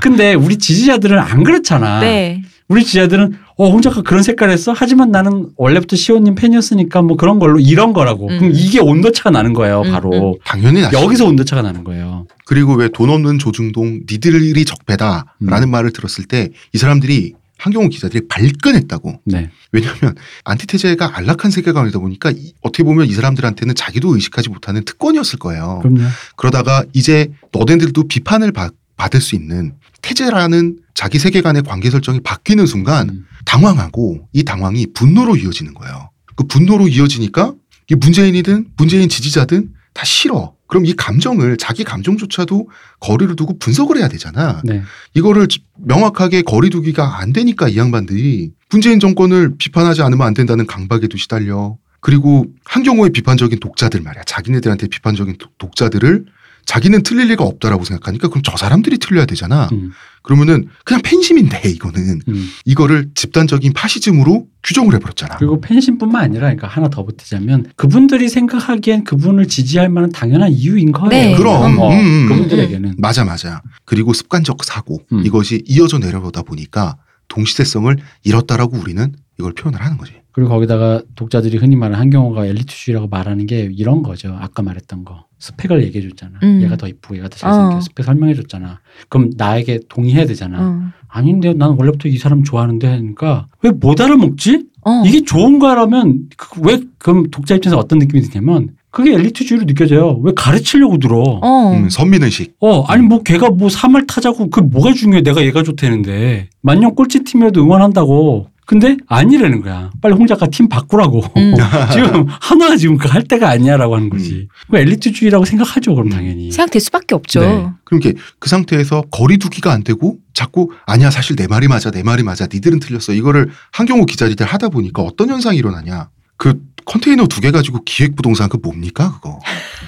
근데 우리 지지자들은 안 그렇잖아. 네. 우리 지지자들은 어 홍 작가 그런 색깔 했어? 하지만 나는 원래부터 시호님 팬이었으니까 뭐 그런 걸로 이런 거라고. 음. 그럼 이게 온도차가 나는 거예요. 음, 바로 당연히 나시 여기서 온도차가 나는 거예요. 그리고 왜 돈 없는 조중동 니들이 적배다라는 음. 말을 들었을 때 이 사람들이 한경호 기자들이 발끈했다고. 네. 왜냐하면 안티테제가 안락한 세계관이다 보니까 이- 어떻게 보면 이 사람들한테는 자기도 의식하지 못하는 특권이었을 거예요. 그럼요. 그러다가 이제 너네들도 비판을 받, 받을 수 있는 태제라는 자기 세계관의 관계 설정이 바뀌는 순간 음. 당황하고 이 당황이 분노로 이어지는 거예요. 그 분노로 이어지니까 이 문재인이든 문재인 지지자든 다 싫어. 그럼 이 감정을 자기 감정조차도 거리를 두고 분석을 해야 되잖아. 네. 이거를 명확하게 거리두기가 안 되니까 이 양반들이 문재인 정권을 비판하지 않으면 안 된다는 강박에도 시달려. 그리고 한경호의 비판적인 독자들 말이야. 자기네들한테 비판적인 독- 독자들을 자기는 틀릴 리가 없다라고 생각하니까 그럼 저 사람들이 틀려야 되잖아. 음. 그러면은 그냥 팬심인데 이거는 음. 이거를 집단적인 파시즘으로 규정을 해버렸잖아. 그리고 팬심뿐만 아니라 그러니까 하나 더 보태자면 그분들이 생각하기엔 그분을 지지할 만한 당연한 이유인 거예요. 네. 그럼. 어, 음, 음, 그분들에게는 맞아 맞아. 그리고 습관적 사고 음. 이것이 이어져 내려오다 보니까 동시대성을 잃었다라고 우리는 이걸 표현을 하는 거지. 그리고 거기다가 독자들이 흔히 말하는 한경호가 엘리트주의라고 말하는 게 이런 거죠. 아까 말했던 거. 스펙을 얘기해 줬잖아. 음. 얘가 더 이쁘고 얘가 더 잘생겨. 어. 스펙 설명해 줬잖아. 그럼 나에게 동의해야 되잖아. 어. 아닌데 난 원래부터 이 사람 좋아하는데 하니까 왜 못 알아먹지? 어. 이게 좋은 거라면 그- 왜 그럼 독자 입장에서 어떤 느낌이 드냐면 그게 엘리트주의로 느껴져요. 왜 가르치려고 들어? 어. 음, 선민의식. 어, 아니 뭐 걔가 뭐 3할 타자고 그 뭐가 중요해? 내가 얘가 좋다는데 만년 꼴찌 팀이라도 응원한다고. 근데 아니라는 거야. 빨리 홍 작가 팀 바꾸라고. 음. 지금 하나가 지금 그 할 때가 아니야라고 하는 거지. 그 엘리트주의라고 생각하죠, 그럼 당연히. 생각될 수밖에 없죠. 네. 그러니까 그 상태에서 거리두기가 안 되고 자꾸 아니야 사실 내 말이 맞아 내 말이 맞아 니들은 틀렸어 이거를 한경호 기자리들 하다 보니까 어떤 현상이 일어나냐 그 컨테이너 두 개 가지고 기획부동산 그 뭡니까 그거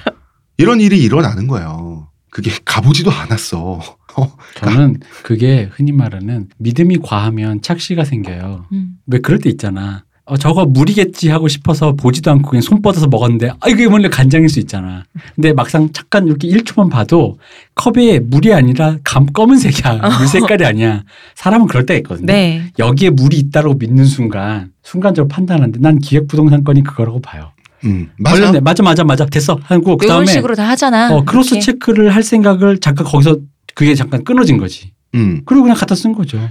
이런 일이 일어나는 거예요 그게 가보지도 않았어 어, 저는 그게 흔히 말하는 믿음이 과하면 착시가 생겨요. 음. 왜 그럴 때 있잖아. 어, 저거 물이겠지 하고 싶어서 보지도 않고 그냥 손 뻗어서 먹었는데 아 이게 원래 간장일 수 있잖아. 근데 막상 잠깐 이렇게 1초만 봐도 컵에 물이 아니라 감 검은색이야. 물 색깔이 아니야. 사람은 그럴 때가 있거든요. 네. 여기에 물이 있다고 믿는 순간 순간적으로 판단하는데 난 기획부동산 건이 그거라고 봐요. 음, 맞아. 맞아 맞아 맞아 됐어 하고 그다음에 식으로 다 하잖아. 어, 크로스 이렇게. 체크를 할 생각을 잠깐 거기서 그게 잠깐 끊어진 거지. 음, 그리고 그냥 갖다 쓴 거죠.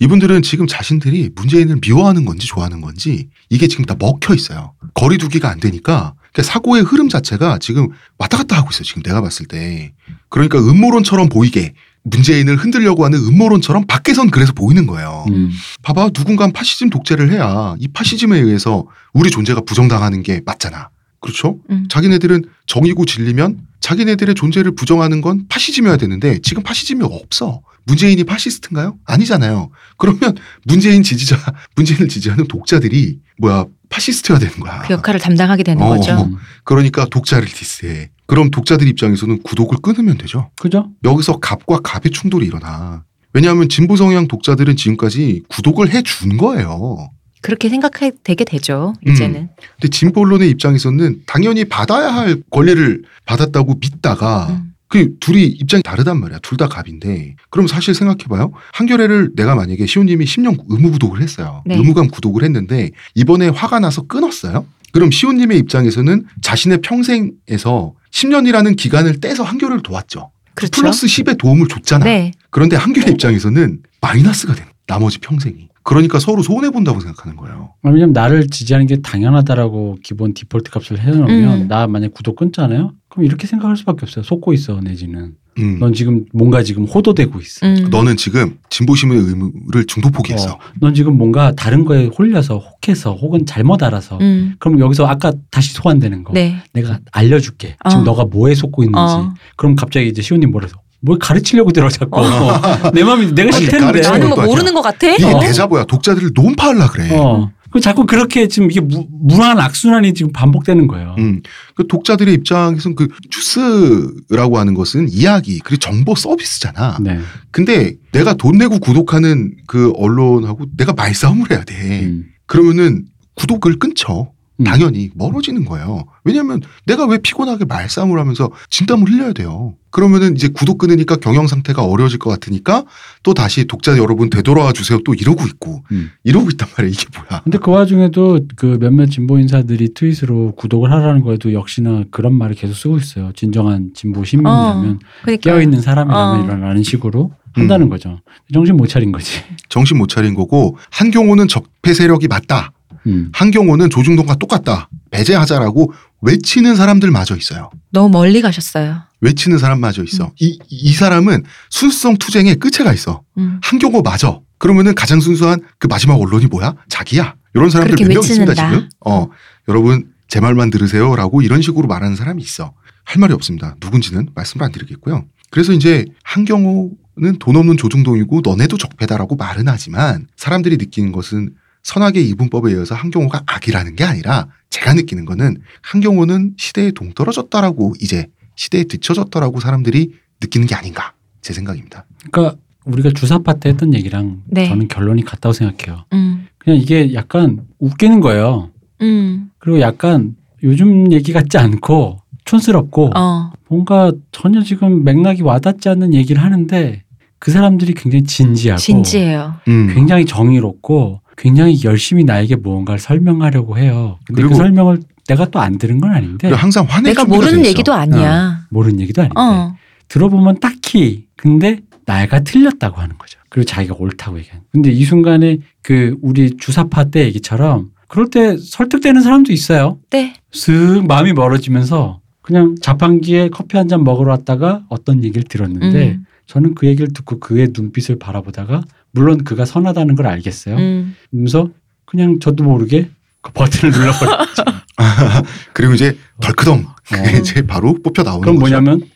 이분들은 지금 자신들이 문재인을 미워하는 건지 좋아하는 건지 이게 지금 다 먹혀 있어요 거리두기가 안 되니까 그러니까 사고의 흐름 자체가 지금 왔다 갔다 하고 있어요 지금 내가 봤을 때 그러니까 음모론처럼 보이게 문재인을 흔들려고 하는 음모론처럼 밖에선 그래서 보이는 거예요. 음. 봐봐 누군가 파시즘 독재를 해야 이 파시즘에 의해서 우리 존재가 부정당하는 게 맞잖아. 그렇죠? 음. 자기네들은 정이고 진리면 자기네들의 존재를 부정하는 건 파시즘이어야 되는데 지금 파시즘이 없어. 문재인이 파시스트인가요? 아니잖아요. 그러면 문재인 지지자, 문재인을 지지하는 독자들이 뭐야 파시스트여야 되는 거야. 그 역할을 담당하게 되는 어. 거죠. 음. 그러니까 독자를 diss해. 그럼 독자들 입장에서는 구독을 끊으면 되죠. 그죠? 여기서 갑과 갑의 충돌이 일어나. 왜냐하면 진보 성향 독자들은 지금까지 구독을 해 준 거예요. 그렇게 생각하게 되게 되죠. 음. 이제는. 근데 진보 언론의 입장에서는 당연히 받아야 할 권리를 받았다고 믿다가 음. 그 둘이 입장이 다르단 말이야. 둘 다 갑인데. 그럼 사실 생각해봐요. 한겨레를 내가 만약에 시호님이 10년 의무 구독을 했어요. 네. 의무감 구독을 했는데 이번에 화가 나서 끊었어요. 그럼 시온님의 입장에서는 자신의 평생에서 10년이라는 기간을 떼서 한결을 도왔죠. 그렇죠. 플러스 10의 도움을 줬잖아. 네. 그런데 한결의 입장에서는 마이너스가 된 나머지 평생이. 그러니까 서로 손해 본다고 생각하는 거예요. 왜냐면 나를 지지하는 게 당연하다라고 기본 디폴트 값을 해놓으면 음. 나 만약 구독 끊잖아요. 그럼 이렇게 생각할 수밖에 없어요. 속고 있어 내지는. 음. 넌 지금 뭔가 지금 호도되고 있어. 음. 너는 지금 진보심의 의무를 중도 포기했어. 어, 넌 지금 뭔가 다른 거에 홀려서 혹해서 혹은 잘못 알아서 음. 그럼 여기서 아까 다시 소환되는 거 네. 내가 알려줄게 어. 지금 너가 뭐에 속고 있는지 어. 그럼 갑자기 이제 시호님 뭐래서 뭘 가르치려고 들어 자꾸 어. 내 마음이 내가 싫다는데 가르치는 나는 것도 뭐. 모르는 것 같아? 이게 어? 대자보야. 독자들을 논파하려 그래. 어. 그 자꾸 그렇게 지금 이게 무, 무한 악순환이 지금 반복되는 거예요. 음, 그 독자들의 입장에서는 그 뉴스라고 하는 것은 이야기 그리고 정보 서비스잖아. 네. 근데 내가 돈 내고 구독하는 그 언론하고 내가 말싸움을 해야 돼. 음. 그러면은 구독을 끊죠. 음. 당연히 멀어지는 거예요. 왜냐하면 내가 왜 피곤하게 말싸움을 하면서 진땀을 흘려야 돼요. 그러면은 이제 구독 끊으니까 경영 상태가 어려워질 것 같으니까 또 다시 독자 여러분 되돌아와 주세요. 또 이러고 있고 음. 이러고 있단 말이야. 이게 뭐야? 근데 그 와중에도 그 몇몇 진보 인사들이 트윗으로 구독을 하라는 거에도 역시나 그런 말을 계속 쓰고 있어요. 진정한 진보 시민이라면 그러니까. 깨어 있는 사람이라면 어. 이라는 식으로 한다는 거죠. 정신 못 차린 거지. 정신 못 차린 거고 한경호는 적폐 세력이 맞다. 음. 한경호는 조중동과 똑같다. 배제하자라고 외치는 사람들마저 있어요. 너무 멀리 가셨어요. 외치는 사람마저 있어. 이, 이 사람은 순수성 투쟁의 끝에 가 있어. 음. 한경호 맞아. 그러면은 가장 순수한 그 마지막 언론이 뭐야? 자기야. 이런 사람들 몇 명 있습니다. 지금. 어 여러분 제 말만 들으세요 라고 이런 식으로 말하는 사람이 있어. 할 말이 없습니다. 누군지는 말씀을 안 드리겠고요. 그래서 이제 한경호는 돈 없는 조중동이고 너네도 적폐다라고 말은 하지만 사람들이 느끼는 것은 선악의 이분법에 의해서 한경호가 악이라는 게 아니라 제가 느끼는 거는 한경호는 시대에 동떨어졌다라고 이제 시대에 뒤처졌다라고 사람들이 느끼는 게 아닌가 제 생각입니다. 그러니까 우리가 주사파 때 했던 얘기랑 네. 저는 결론이 같다고 생각해요. 음. 그냥 이게 약간 웃기는 거예요. 음. 그리고 약간 요즘 얘기 같지 않고 촌스럽고 어. 뭔가 전혀 지금 맥락이 와닿지 않는 얘기를 하는데 그 사람들이 굉장히 진지하고 진지해요. 음. 굉장히 정의롭고 굉장히 열심히 나에게 무언가를 설명하려고 해요. 근데 그 설명을 내가 또 안 들은 건 아닌데 항상 화낼 내가 모르는. 얘기도 아니야. 모르는 얘기도 아닌데 어. 들어보면 딱히 근데 나가 틀렸다고 하는 거죠. 그리고 자기가 옳다고 얘기하는. 근데 이 순간에 그 우리 주사파 때 얘기처럼 그럴 때 설득되는 사람도 있어요. 네. 슥 마음이 멀어지면서 그냥 자판기에 커피 한 잔 먹으러 왔다가 어떤 얘기를 들었는데 음. 저는 그 얘기를 듣고 그의 눈빛을 바라보다가 물론 그가 선하다는 걸 알겠어요. 음. 그러면서 그냥 저도 모르게 그 버튼을 눌러버렸죠. 그리고 이제 덜크덩 그게 어. 이제 바로 뽑혀 나오는 그럼 거죠. 뭐냐면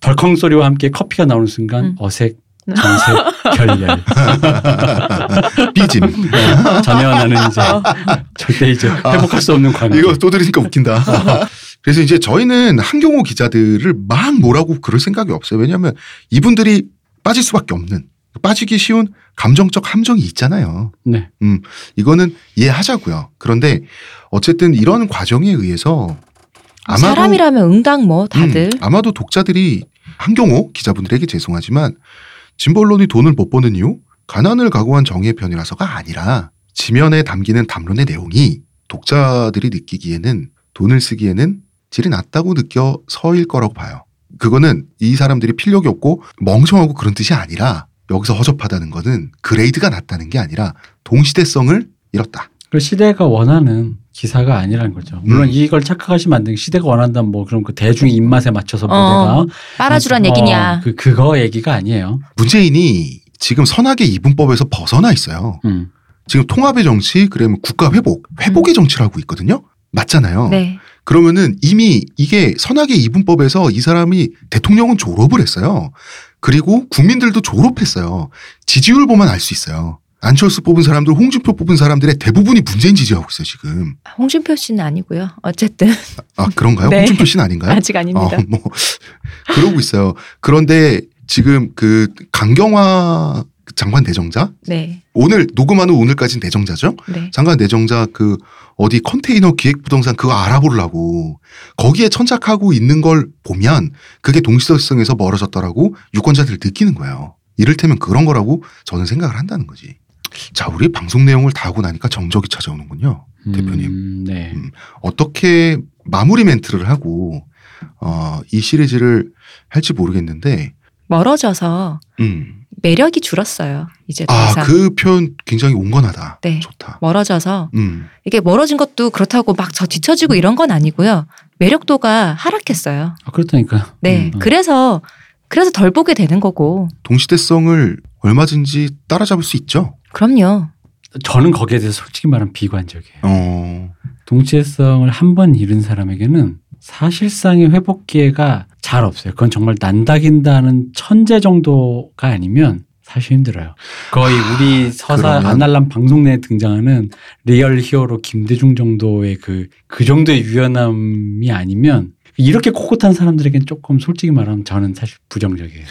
덜컹 소리와 함께 커피가 나오는 순간 음. 어색, 정색, 결렬. 삐짐. 자네와 나는 이제 절대 이제 회복할 수 없는 관계. 아. 이거 또 들으니까 웃긴다. 그래서 이제 저희는 한경호 기자들을 막 뭐라고 그럴 생각이 없어요. 왜냐하면 이분들이 빠질 수밖에 없는 빠지기 쉬운 감정적 함정이 있잖아요. 네. 이거는 이해하자고요. 그런데 어쨌든 이런 과정에 의해서 아마도 사람이라면 응당 뭐 다들. 음, 아마도 독자들이 한경호 기자분들에게 죄송하지만 진보 언론이 돈을 못 버는 이유 가난을 각오한 정의의 편이라서가 아니라 지면에 담기는 담론의 내용이 독자들이 느끼기에는 돈을 쓰기에는 질이 낮다고 느껴서일 거라고 봐요. 그거는 이 사람들이 필력이 없고 멍청하고 그런 뜻이 아니라 여기서 허접하다는 거는 그레이드가 낮다는 게 아니라 동시대성을 잃었다. 그 시대가 원하는 기사가 아니라는 거죠. 물론 음. 이걸 착각하시면 안 되고 시대가 원한다면 뭐 그럼 그 대중의 입맛에 맞춰서 뭐 어, 내가 빨아주란 어, 얘기냐. 그 그거 얘기가 아니에요. 문재인이 지금 선악의 이분법에서 벗어나 있어요. 음. 지금 통합의 정치, 그러면 국가 회복, 회복의 정치를 하고 있거든요. 맞잖아요. 네. 그러면은 이미 이게 선악의 이분법에서 이 사람이 대통령은 졸업을 했어요. 그리고 국민들도 졸업했어요. 지지율 보면 알 수 있어요. 안철수 뽑은 사람들, 홍준표 뽑은 사람들의 대부분이 문재인 지지하고 있어요, 지금. 홍준표 씨는 아니고요. 어쨌든 아, 그런가요? 네. 홍준표 씨는 아닌가요? 아직 아닙니다. 어, 뭐, 그러고 있어요. 그런데 지금 그 강경화 장관 내정자? 네. 오늘, 녹음하는 오늘까지는 내정자죠? 네. 장관 내정자 그 어디 컨테이너 기획부동산 그거 알아보려고 거기에 천착하고 있는 걸 보면 그게 동시대성에서 멀어졌다라고 유권자들이 느끼는 거예요. 이를테면 그런 거라고 저는 생각을 한다는 거지. 자, 우리 방송 내용을 다 하고 나니까 정적이 찾아오는군요. 대표님. 음, 네. 음. 어떻게 마무리 멘트를 하고 어, 이 시리즈를 할지 모르겠는데 멀어져서 음. 매력이 줄었어요. 이제 더 아, 이상. 그 표현 굉장히 온건하다. 네. 좋다. 멀어져서 음. 이게 멀어진 것도 그렇다고 막 저 뒤처지고 이런 건 아니고요. 매력도가 하락했어요. 아, 그렇다니까. 네. 음. 그래서 그래서 덜 보게 되는 거고. 동시대성을 얼마든지 따라잡을 수 있죠. 그럼요. 저는 거기에 대해서 솔직히 말하면 비관적이에요. 어. 동시대성을 한 번 잃은 사람에게는 사실상의 회복 기회가 잘 없어요. 그건 정말 난다긴다는 천재 정도가 아니면 사실 힘들어요. 거의 우리 서사 아날람 방송 내에 등장하는 real hero 김대중 정도의 그, 그 정도의 유연함이 아니면 이렇게 꼿꼿한 사람들에겐 조금 솔직히 말하면 저는 사실 부정적이에요.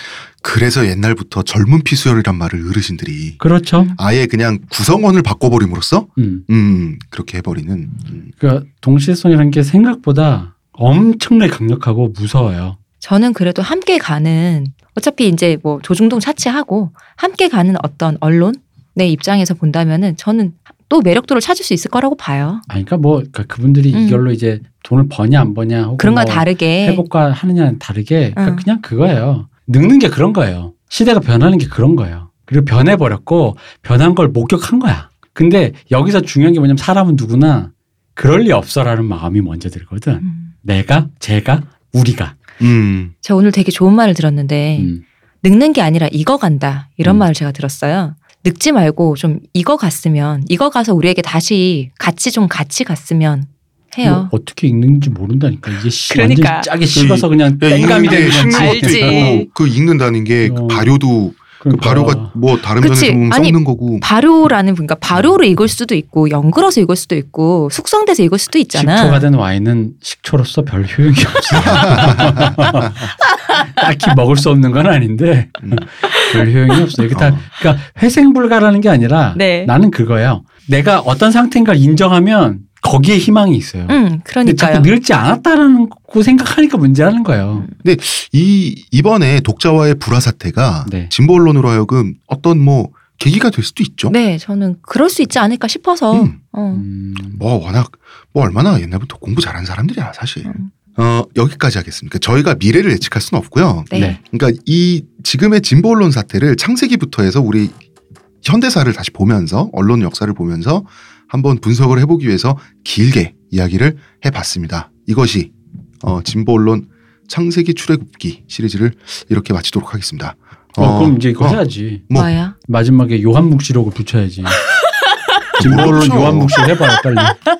그래서 옛날부터 젊은 피 수혈이란 말을 어르신들이 그렇죠. 아예 그냥 구성원을 바꿔버림으로써 음. 음 그렇게 해버리는 음. 그러니까 동시대성이라는 게 생각보다 엄청나게 강력하고 무서워요. 저는 그래도 함께 가는 어차피 이제 뭐 조중동 차치하고 함께 가는 어떤 언론의 입장에서 본다면은 저는 또 매력도를 찾을 수 있을 거라고 봐요. 아, 그러니까 뭐 그러니까 그분들이 음. 이걸로 이제 돈을 버냐 안 버냐 혹은 그런 건 뭐 다르게 회복과 하느냐는 다르게 그러니까 응. 그냥 그거예요. 늙는 게 그런 거예요. 시대가 변하는 게 그런 거예요. 그리고 변해 버렸고 변한 걸 목격한 거야. 근데 여기서 중요한 게 뭐냐면 사람은 누구나 그럴 리 없어라는 마음이 먼저 들거든. 음. 내가, 제가, 우리가. 음. 저 오늘 되게 좋은 말을 들었는데 음. 늙는 게 아니라 익어간다 이런 음. 말을 제가 들었어요. 늙지 말고 좀 익어갔으면 익어가서 우리에게 다시 같이 좀 같이 갔으면 해요. 뭐 어떻게 읽는지 모른다니까 이게 씨, 그러니까. 완전 짜게 식어서 그냥 야, 땡감이 되는 것도 알지. 있고 그 읽는다는 게 어. 발효도 그 그러니까. 발효가 뭐 다른 그치. 면에서 보면 아니, 썩는 거고 발효라는 그러니까 발효로 익을 수도 있고 연글어서 익을 수도 있고 숙성돼서 익을 수도 있잖아. 식초가 된 와인은 식초로서 별 효용이 없어. 딱히 먹을 수 없는 건 아닌데 음. 별 효용이 없어. 이게 다 어. 그러니까 회생 불가라는 게 아니라 네. 나는 그거예요. 내가 어떤 상태인가 인정하면 거기에 희망이 있어요. 응, 근데 자꾸 그러니까요. 늙지 않았다라는 거 생각하니까 문제라는 거예요. 이 이번에 독자와의 불화 사태가 네. 진보 언론으로 하여금 어떤 뭐 계기가 될 수도 있죠. 네, 저는 그럴 수 있지 않을까 싶어서. 음. 어. 음, 뭐 워낙 뭐 얼마나 옛날부터 공부 잘하는 사람들이야 사실. 음. 어 여기까지 하겠습니다. 저희가 미래를 예측할 수는 없고요. 네. 네. 그러니까 이 지금의 진보 언론 사태를 창세기부터 해서 우리 현대사를 다시 보면서 언론 역사를 보면서 한번 분석을 해보기 위해서 길게 이야기를 해봤습니다. 이것이 어, 진보 언론 창세기 출애굽기 시리즈를 이렇게 마치도록 하겠습니다. 어, 그럼 이제 이거 어, 해야지. 뭐. 뭐야? 마지막에 요한묵시록을 붙여야지. 진보론 그렇죠. 요한묵시록 해봐요 빨리.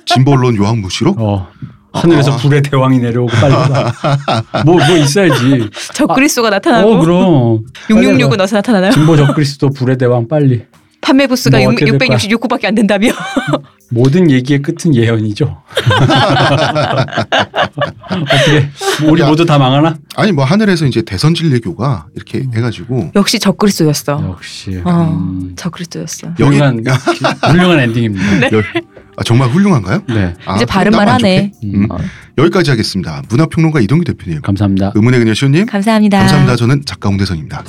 진보 언론 요한무시록 어. 하늘에서 아. 불의 대왕이 내려오고 빨리 해봐. 뭐, 뭐 있어야지. 적그리스도가 나타나고 어, 그럼. 666은 어디서 나타나나요? 진보 적그리스도 불의 대왕 빨리. 판매 부수가 뭐 어떻게 될까? 666구밖에 안 된다며. 모든 얘기의 끝은 예언이죠. 어떻게 뭐 우리 야. 모두 다 망하나? 아니 뭐 하늘에서 이제 대선 진례교가 이렇게 해가지고 역시 적그리스도였어. 역시 어, 음, 적그리스도였어. 훌륭한 훌륭한 엔딩입니다. 여- 아, 정말 훌륭한가요? 네, 아, 이제 발음만 하네. 음, 어, 여기까지 하겠습니다. 문화평론가 이동규 대표님, 감사합니다. 의문의 그녀 시호님, 감사합니다. 감사합니다. 저는 작가 홍대선입니다.